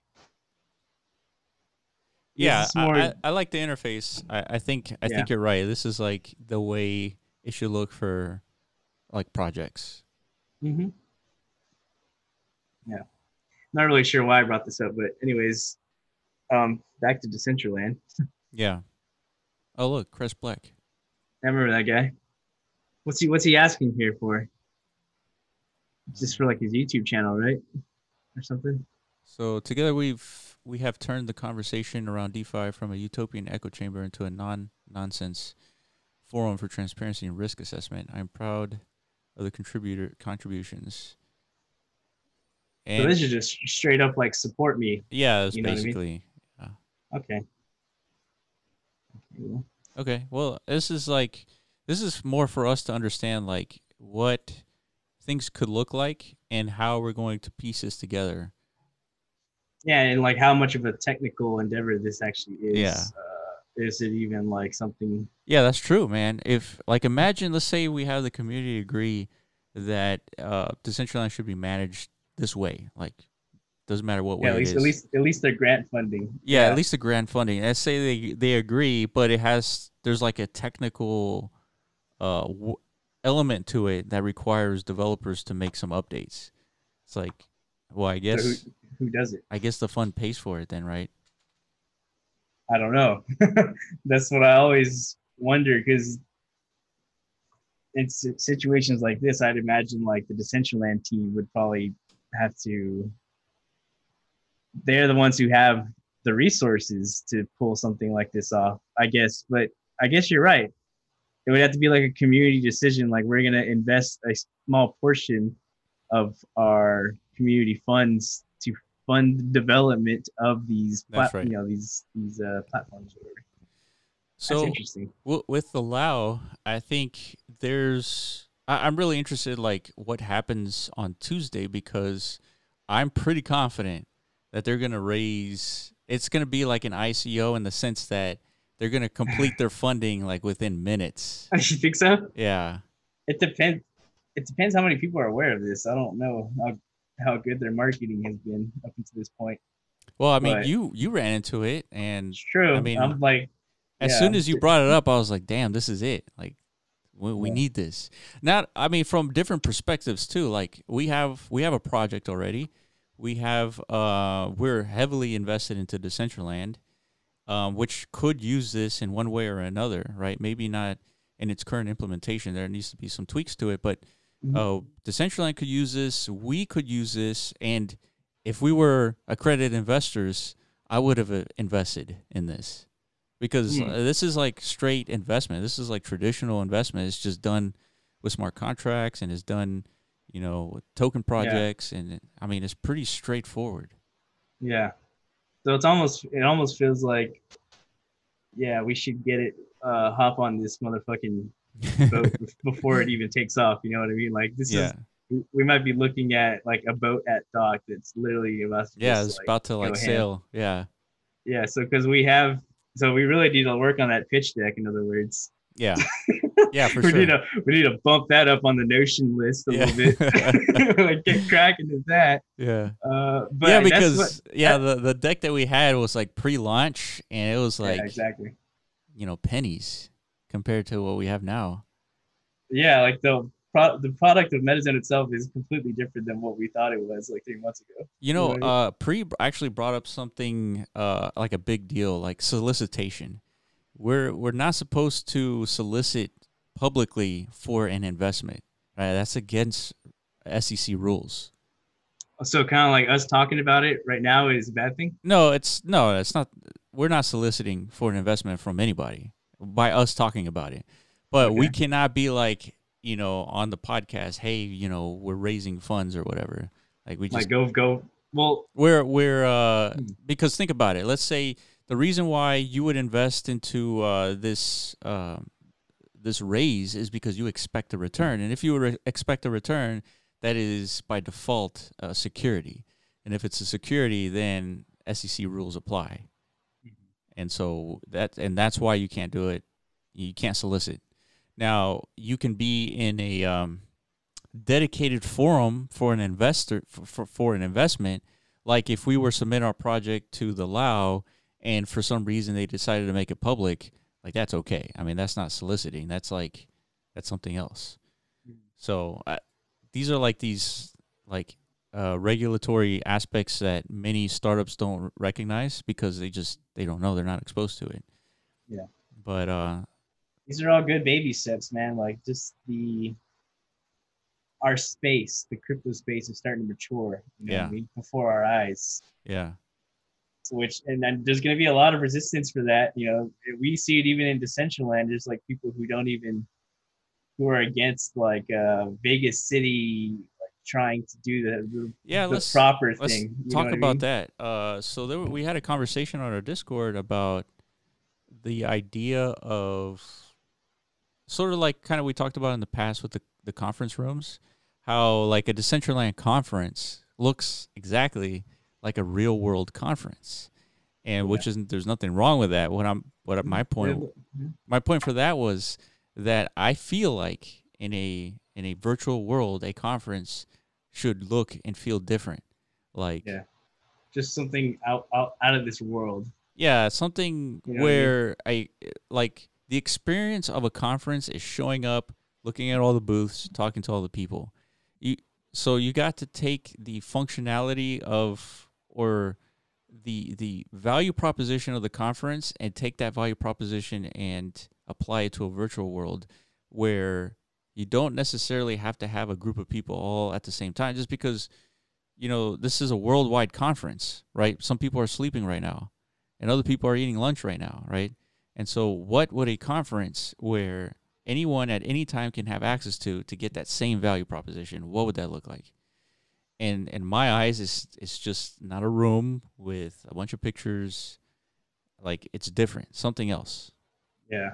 Yeah, I, more- I, I like the interface. I, I think I Yeah. think you're right. This is like the way it should look for like projects. hmm Yeah. Not really sure why I brought this up, but anyways, um, back to Decentraland. Yeah. Oh look, Chris Blec. I remember that guy. What's he What's he asking here for? Just for like his YouTube channel, right? Or something. So together we've we have turned the conversation around DeFi from a utopian echo chamber into a non nonsense forum for transparency and risk assessment. I'm proud of the contributor contributions. So And this is just straight up like support me. yeah, you know what I mean? basically Okay. Okay, well, okay. Well, this is like this is more for us to understand like what things could look like and how we're going to piece this together. Yeah, and like how much of a technical endeavor this actually is. Yeah. Uh, is it even like something? Yeah, that's true, man. If like imagine let's say we have the community agree that uh, Decentraland should be managed this way. Like, doesn't matter what way at least is. at least at least their grant funding. yeah, at least the grant funding. Let's say they they agree, but it has there's like a technical uh w- element to it that requires developers to make some updates. It's like, well, I So guess who, who does it? I guess the fund pays for it then, right? I don't know. That's what I always wonder because in situations like this, I'd imagine like the Decentraland team would probably have to. They're the ones who have the resources to pull something like this off, I guess. But I guess you're right. It would have to be like a community decision. Like we're gonna invest a small portion of our community funds to fund the development of these, plat- right. you know, these these uh, platforms. Or whatever. That's So interesting. w- with the Lao, I think there's. I- I'm really interested, like what happens on Tuesday, because I'm pretty confident that they're gonna raise. It's gonna be like an ICO in the sense that they're gonna complete their funding like within minutes. you think so? Yeah. It depends. It depends how many people are aware of this. I don't know how how good their marketing has been up until this point. Well, I mean, But- you you ran into it, and It's true. I I mean, mean, I'm like, as yeah. soon as you brought it up, I was like, "Damn, this is it! Like, we, we Yeah. need this." now I mean, from different perspectives too. Like, we have we have a project already. We have uh, we're heavily invested into Decentraland, um, which could use this in one way or another, right? Maybe not in its current implementation. There needs to be some tweaks to it, but Mhm. oh, Decentraland could use this. We could use this, and if we were accredited investors, I would have uh, invested in this because uh, this is like straight investment. This is like traditional investment. It's just done with smart contracts and is done, you know, with token projects, and I mean, it's pretty straightforward. yeah. So it's almost it almost feels like, yeah, we should get it. Uh, hop on this motherfucking boat before it even takes off. You know what I mean? Like this yeah, is we- might be looking at like a boat at dock that's literally about to yeah, just, it's like, about to like ham. sail. Yeah, yeah. So because we have so we really need to work on that pitch deck. In other words, yeah, yeah, for we sure. need to we need to bump that up on the notion list a Yeah. little bit. like get cracking with that. yeah. Uh, but yeah, because what- yeah, the the deck that we had was like pre-launch, and it was like yeah, exactly. you know pennies compared to what we have now. Yeah, like the pro- the product of MetaZone itself is completely different than what we thought it was like three months ago. You know, Right. uh, Pri actually brought up something uh, like a big deal, like solicitation. We're we're not supposed to solicit publicly for an investment. Right? That's against SEC rules. So kind of like us talking about it right now is a bad thing. No, it's no, it's not. We're not soliciting for an investment from anybody by us talking about it. But we cannot be like, you know, on the podcast, hey, you know, we're raising funds or whatever. Like we just Like go go. Well, we're we're uh Hmm. because think about it. Let's say the reason why you would invest into uh this uh, this raise is because you expect a return, and if you re- expect a return, that is by default uh, security, and if it's a security, then SEC rules apply, and so that and that's why you can't do it. You can't solicit. Now you can be in a um, dedicated forum for an investor for, for, for an investment. Like if we were submit our project to the lao and for some reason they decided to make it public like that's okay. I mean that's not soliciting. That's like that's something else. So I, these are like these like uh, regulatory aspects that many startups don't recognize because they just they don't know. They're not exposed to it. Yeah. but uh these are all good baby steps, man. Like just the our space, the crypto space is starting to mature. You know I Yeah. mean? Before our eyes. yeah which and then there's going to be a lot of resistance for that. You know, we see it even in Decentraland. There's like people who don't even who are against like uh, Vegas City like trying to do the the, yeah the proper thing. talk what I about mean? that. Uh, so there, we had a conversation on our Discord about the idea of sort of like kind of we talked about in the past with the, the conference rooms, how like a Decentraland conference looks exactly like a real world conference, and which isn't there's nothing wrong with that. What I'm what my mm-hmm. point my point for that was that I feel like in a in a virtual world, a conference should look and feel different. Like Yeah. just something out out, out of this world. Yeah, something You know what I mean? where I, like the experience of a conference is showing up, looking at all the booths, talking to all the people. You so you got to take the functionality of or the the value proposition of the conference and take that value proposition and apply it to a virtual world where you don't necessarily have to have a group of people all at the same time just because you know this is a worldwide conference right some people are sleeping right now and other people are eating lunch right now, right? And so, what would a conference where anyone at any time can have access to to get that same value proposition? What would that look like? And in my eyes, it's it's just not a room with a bunch of pictures. Like it's different, something else. Yeah.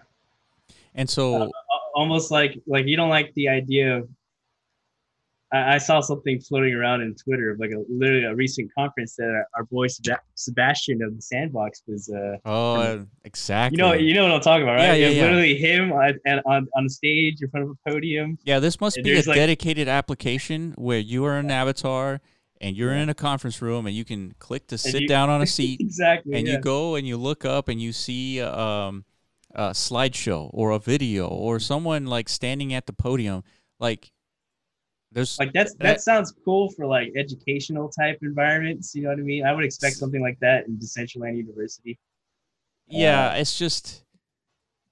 And so, Uh, almost like like you don't like the idea of I, I saw something floating around in Twitter of like a literally a recent conference that our, our boy Seb- Sebastian of the Sandbox was uh oh, exactly. you know you know what I'm talking about right Yeah, yeah, yeah. literally him on, and on on stage in front of a podium Yeah, this must be a like- dedicated application where you are an avatar and you're in a conference room and you can click to sit you- down on a seat exactly and yeah. you go and you look up and you see um, a slideshow or a video or someone like standing at the podium like there's like that's that, that- sounds cool for like educational type environments you know what I mean? I would expect something like that in Decentraland University. Yeah it's just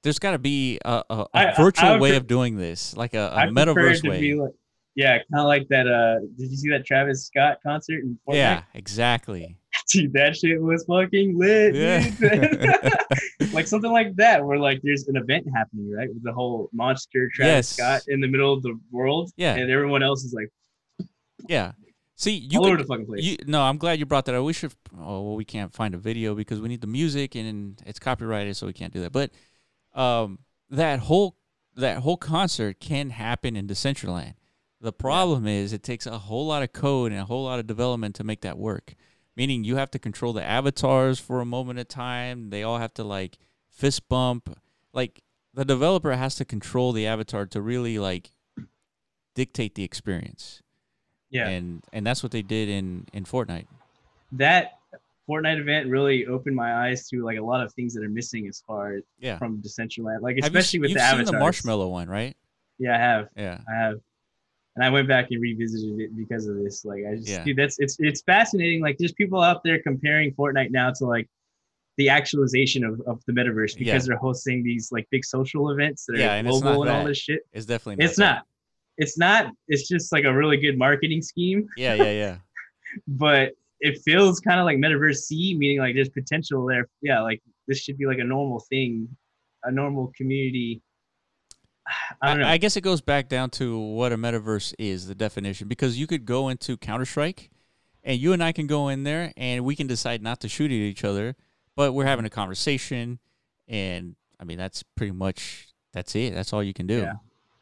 there's got to be a, a, a I- I- I virtual would way pre- of doing this like a, it metaverse way. like yeah kind of like that uh did you see that Travis Scott concert in Fortnite? yeah exactly Dude, that shit was fucking lit. Yeah. like something like that, where like there's an event happening, right? With the whole monster Travis Yes. Scott in the middle of the world. Yeah. And everyone else is like yeah see you all could, over the fucking place. You, no, I'm glad you brought that I wish should. Oh, well, we can't find a video because we need the music and it's copyrighted, so we can't do that. But um, that whole that whole concert can happen in Decentraland. The problem is it takes a whole lot of code and a whole lot of development to make that work. Meaning you have to control the avatars for a moment of time. They all have to like fist bump. Like the developer has to control the avatar to really like dictate the experience. yeah. And and that's what they did in in Fortnite. that Fortnite event really opened my eyes to like a lot of things that are missing as far as Yeah. from Decentraland. Like you especially s- with you've the seen avatars. the marshmallow one, right? Yeah, I have. Yeah. I have. And I went back and revisited it because of this. Like I just Yeah. dude, that's it's it's fascinating. Like there's people out there comparing Fortnite now to like the actualization of, of the metaverse because Yeah. they're hosting these like big social events that are Yeah, and it's global not and all this shit. It's definitely It's that. not. It's not. It's just like a really good marketing scheme, Yeah, yeah, yeah. but it feels kind of like metaverse C, meaning like there's potential there. Yeah, like this should be like a normal thing, a normal community. I don't know. I, I guess it goes back down to what a metaverse is, the definition, because you could go into Counter Strike, and you and I can go in there, and we can decide not to shoot at each other, but we're having a conversation, and I mean that's pretty much that's it. That's all you can do, Yeah.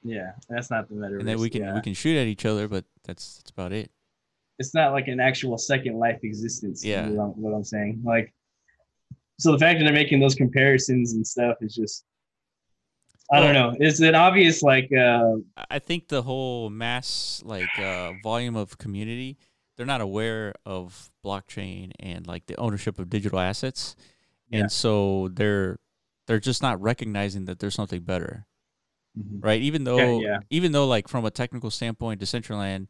yeah, that's not the metaverse. and then we can yeah. we can shoot at each other, but that's that's about it. it's not like an actual second life existence. Yeah. what I'm, what I'm saying. Like, so the fact that they're making those comparisons and stuff is just, I don't know. Is it obvious like, uh, I- think the whole mass like uh, volume of community, they're not aware of blockchain and like the ownership of digital assets, Yeah. and so they're they're just not recognizing that there's something better, right? Even though yeah. even though like from a technical standpoint, Decentraland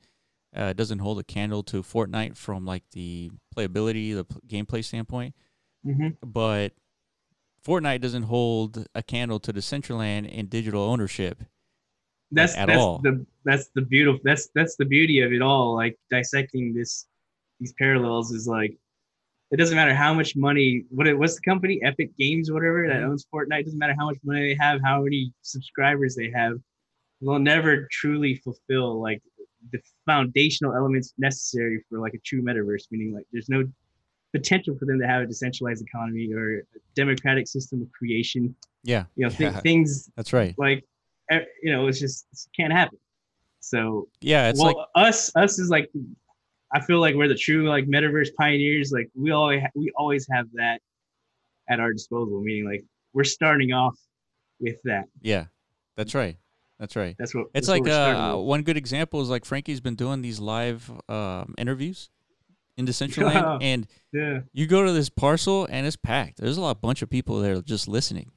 uh, doesn't hold a candle to Fortnite from like the playability, the p- gameplay standpoint, Mhm. but Fortnite doesn't hold a candle to Decentraland in digital ownership. that's at that's all. the that's the beautiful that's that's the beauty of it all. Like dissecting this these parallels is like, it doesn't matter how much money. What it what's the company Epic Games or whatever that Mhm. owns Fortnite. Doesn't matter how much money they have, how many subscribers they have. They'll never truly fulfill like the foundational elements necessary for like a true metaverse. Meaning like there's no potential for them to have a decentralized economy or a democratic system of creation. Yeah, You know, thi- Yeah. things that's right. like eh, you know it's just it can't happen. So Yeah, it's well, like us us is like I feel like we're the true like metaverse pioneers. Like we always we always have that at our disposal. Meaning like we're starting off with that. yeah, that's right. That's right. That's what It's that's like we're uh, one good example is like Frankie's been doing these live um, interviews in Decentraland, and yeah, you go to this parcel and it's packed. There's a lot bunch of people there just listening.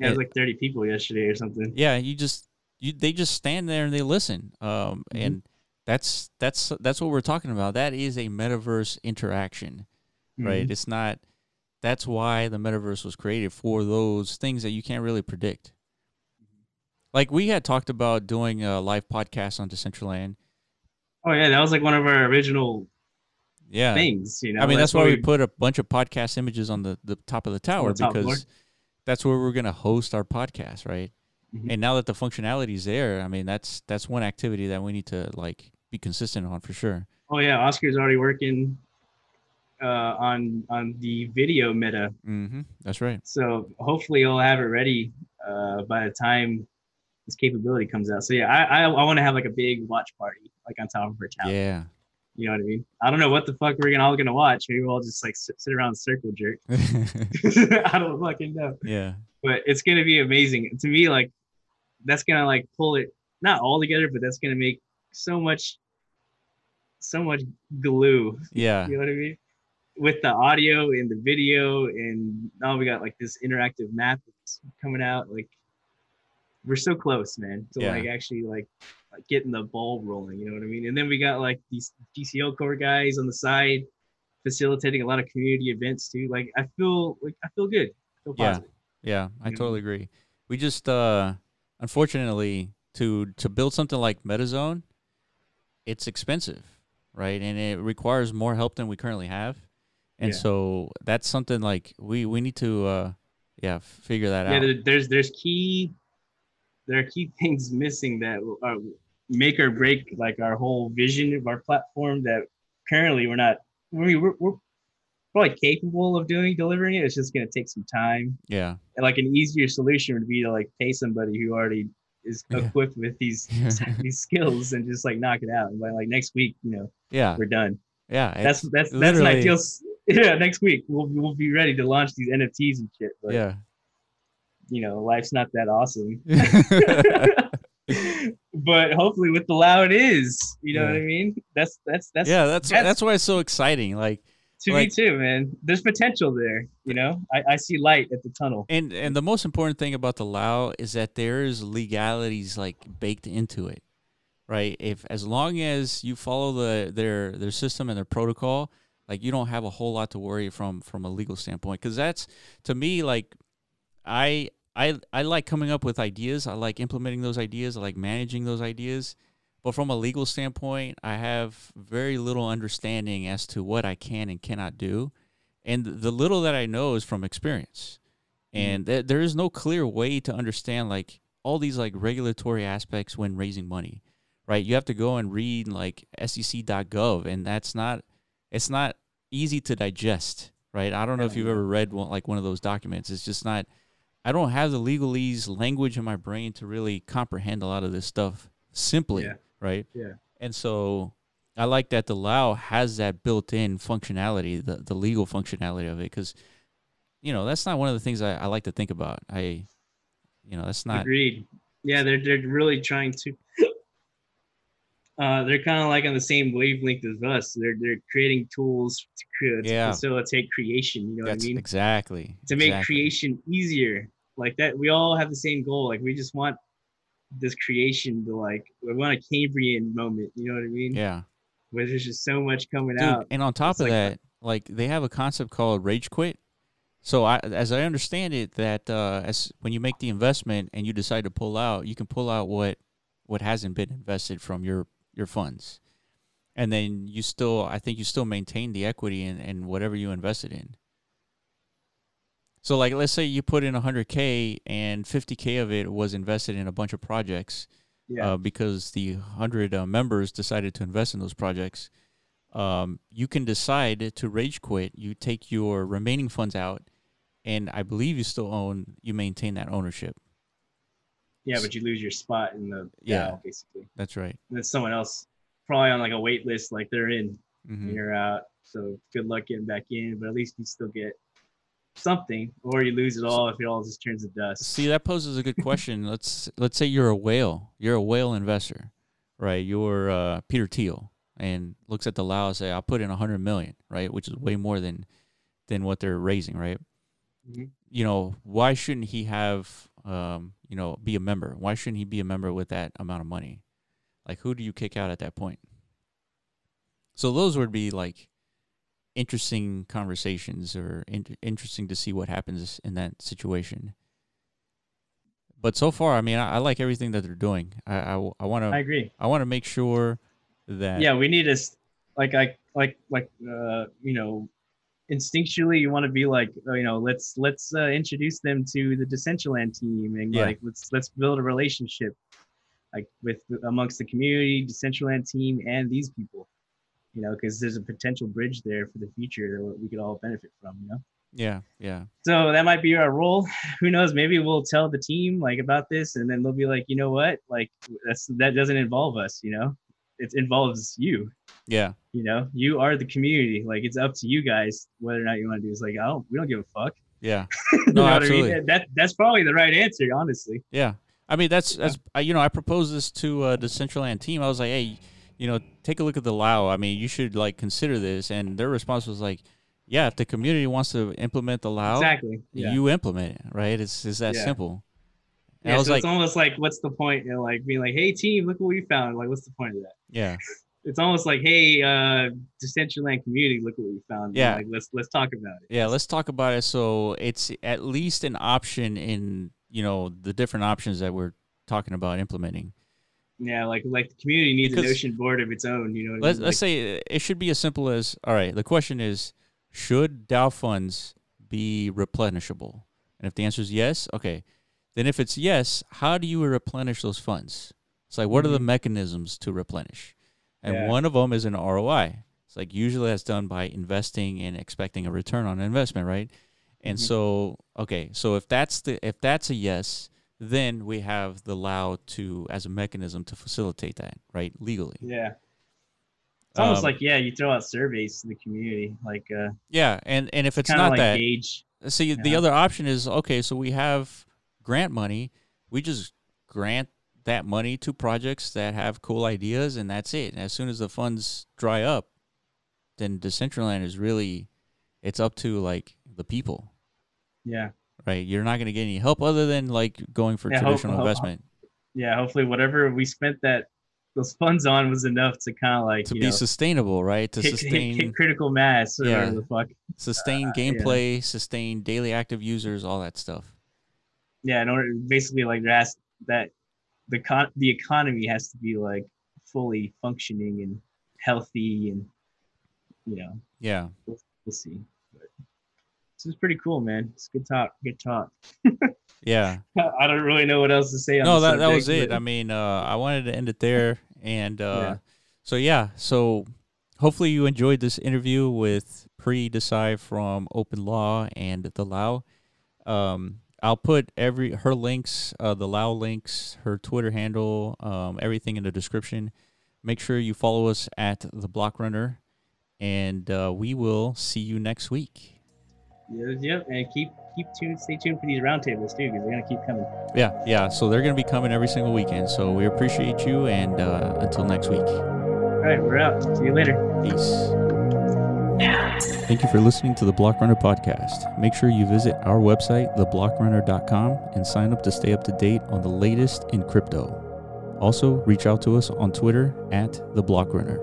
yeah, it was like 30 people yesterday or something. Yeah, you just you they just stand there and they listen. Um, Mm-hmm. and that's that's that's what we're talking about. That is a metaverse interaction, right? Mhm. It's not. That's why the metaverse was created for those things that you can't really predict. Like we had talked about doing a live podcast on Decentraland. Oh yeah, that was like one of our original Yeah, things. You know, I mean that's, why we put a bunch of podcast images on the the top of the tower floor. because that's where we're gonna host our podcast, right? Mhm. And now that the functionality is there, I mean that's that's one activity that we need to like be consistent on for sure. Oh yeah, Oscar's already working uh, on on the video meta, Mm-hmm. That's right. so hopefully he'll have it ready uh, by the time this capability comes out. So yeah, I I, I want to have like a big watch party like on top of her tower. Yeah. You know what I mean? I don't know what the fuck we're gonna all gonna watch. Maybe we'll all just like sit, sit around and circle jerk. I don't fucking know. yeah. But it's gonna be amazing. To me, like that's gonna like pull it not all together, but that's gonna make so much so much glue. Yeah. You know what I mean? With the audio and the video, and now we got like this interactive map that's coming out. Like we're so close, man, to Yeah. like actually like, getting the ball rolling. You know what I mean? And then we got like these DCL core guys on the side facilitating a lot of community events too. Like I feel like I feel good. I feel Yeah. Yeah, I Yeah. totally agree. We just uh unfortunately to to build something like MetaZone, it's expensive, right? And it requires more help than we currently have. And Yeah. so that's something like we we need to uh yeah, figure that yeah out. there, there's there's key there are key things missing that are make or break like our whole vision of our platform that currently we're not I mean, we're, we're probably capable of doing delivering it it's just going to take some time yeah. and like an easier solution would be to like pay somebody who already is Yeah. equipped with these these skills and just like knock it out and by like next week you know Yeah. we're done Yeah. that's that's that's an ideal yeah next week we'll, we'll be ready to launch these nfts and shit but yeah. You know, life's not that awesome. but hopefully with the Lao it is. You know Yeah. what I mean? That's that's that's yeah, that's that's- that's why it's so exciting. Like to like- me too, man. There's potential there. You know, I, I see light at the tunnel. And and the most important thing about the Lao is that there is legalities like baked into it, right? If as long as you follow the their their system and their protocol, like you don't have a whole lot to worry from from a legal standpoint. Because that's to me like I I I like coming up with ideas. I like implementing those ideas. I like managing those ideas. But from a legal standpoint, I have very little understanding as to what I can and cannot do. And the little that I know is from experience. Mm-hmm. And th- there is no clear way to understand like all these like regulatory aspects when raising money, right? You have to go and read like sec.gov and that's not it's not easy to digest, right? I don't know if you've ever read one, like one of those documents. It's just not I don't have the legalese language in my brain to really comprehend a lot of this stuff simply, Yeah. right? Yeah. And so I like that the Lao has that built-in functionality, the the legal functionality of it, because you know that's not one of the things I, I like to think about. I, you know, that's not. Agreed. Yeah, they're they're really trying to uh, they're kind of like on the same wavelength as us. They're they're creating tools to, create, Yeah. to facilitate creation. You know That's what I mean? exactly to make exactly. creation easier like that we all have the same goal like we just want this creation to like we want a cambrian moment you know what i mean Yeah, where there's just so much coming dude. out And on top It's of like that, like they have a concept called rage quit. So I, as I understand it, that uh, as when you make the investment and you decide to pull out, you can pull out what what hasn't been invested from your your funds, and then you still, I think you still maintain the equity in, in whatever you invested in. So like, let's say you put in 100k and 50k of it was invested in a bunch of projects yeah uh, because the 100 uh, members decided to invest in those projects. Um, you can decide to rage quit. You take your remaining funds out, and I believe you still own, you maintain that ownership. yeah but you lose your spot in the Yeah. DAO, basically That's right. and then someone else probably on like a wait list like they're in hmm and you're out so good luck getting back in but at least you still get something, or you lose it all if it all just turns to dust. See, that poses a good question. let's let's say you're a whale. You're a whale investor, right? You're uh, Peter Thiel and looks at the Lao and say, "I'll put in a hundred million, right? Which is way more than than what they're raising, right? Mhm. You know, why shouldn't he have, um, you know, be a member? Why shouldn't he be a member with that amount of money? Like, who do you kick out at that point? So those would be like interesting conversations or in- interesting to see what happens in that situation. But so far, I mean, I, I like everything that they're doing. I I, want to. I agree. I want to make sure that Yeah, we need to like I like like uh you know instinctually you want to be like uh, you know let's let's uh, introduce them to the Decentraland team and Yeah. like let's let's build a relationship like with amongst the community, Decentraland team, and these people. You know, because there's a potential bridge there for the future that we could all benefit from. You know. yeah yeah So that might be our role. Who knows? Maybe we'll tell the team like about this, and then they'll be like, you know what? Like that's that doesn't involve us. You know, it involves you. yeah You know, you are the community. Like it's up to you guys whether or not you want to do. this. like, I don't. We don't give a fuck. yeah No, what I mean? absolutely. That that's probably the right answer, honestly. Yeah, I mean that's that's I, you know I proposed this to uh, Decentraland team. I was like, hey, you know, take a look at the Lao. I mean, you should like consider this. And their response was like, yeah, if the community wants to implement the Lao, Exactly. Yeah. you implement it. Right? It's it's that Yeah. simple. And yeah, I was so like, it's almost like, what's the point? You know, like being like, hey team, look what we found. Like, what's the point of that? yeah, It's almost like, hey, uh, Decentraland community, look what we found. Yeah. Like, let's let's talk about it. yeah. Let's talk about it. So it's at least an option in you know the different options that we're talking about implementing. Yeah, like like the community needs Because- an ocean board of its own. You know. What Let's mean? let's say it should be as simple as all right. The question is, should DAO funds be replenishable? And if the answer is yes, okay. Then if it's yes, how do you replenish those funds? It's like what are the Mhm. mechanisms to replenish? And Yeah. one of them is an ROI. It's like usually that's done by investing and expecting a return on investment, right? And Mhm. so okay, so if that's the if that's a yes, then we have the law to as a mechanism to facilitate that, right? Legally. Yeah. It's almost Um, like yeah, you throw out surveys to the community, like uh, Yeah, and and if it's not like that, gauge. see the other option is okay. So we have grant money. We just grant that money to projects that have cool ideas, and that's it. And as soon as the funds dry up, then Decentraland is really it's up to like the people, Yeah, right? You're not going to get any help other than like going for Yeah, traditional hope- investment yeah. Hopefully, whatever we spent that those funds on was enough to kind of like to be know, sustainable, right? To hit, hit- sustain hit critical mass or Yeah. whatever the fuck. sustain uh, yeah. gameplay, sustain daily active users, all that stuff. Yeah, in order basically like has that the con the economy has to be like fully functioning and healthy and you know Yeah. we'll, we'll see. But this is pretty cool, man. It's good talk. Good talk. Yeah. I don't really know what else to say. On no that, that was subject, it i mean uh i wanted to end it there and uh Yeah. so yeah so hopefully you enjoyed this interview with Pri Desai from OpenLaw and the lao um i'll put every her links uh the lao links her twitter handle um everything in the description make sure you follow us at the block runner and uh, we will see you next week Yeah, yep, and keep keep tuned. Stay tuned for these roundtables too, because they're gonna keep coming. yeah yeah so they're gonna be coming every single weekend so we appreciate you and uh until next week All right, we're out. See you later. Peace. Thank you for listening to the Block Runner podcast. Make sure you visit our website, theblockrunner.com, and sign up to stay up to date on the latest in crypto. Also, reach out to us on Twitter at the Block Runner.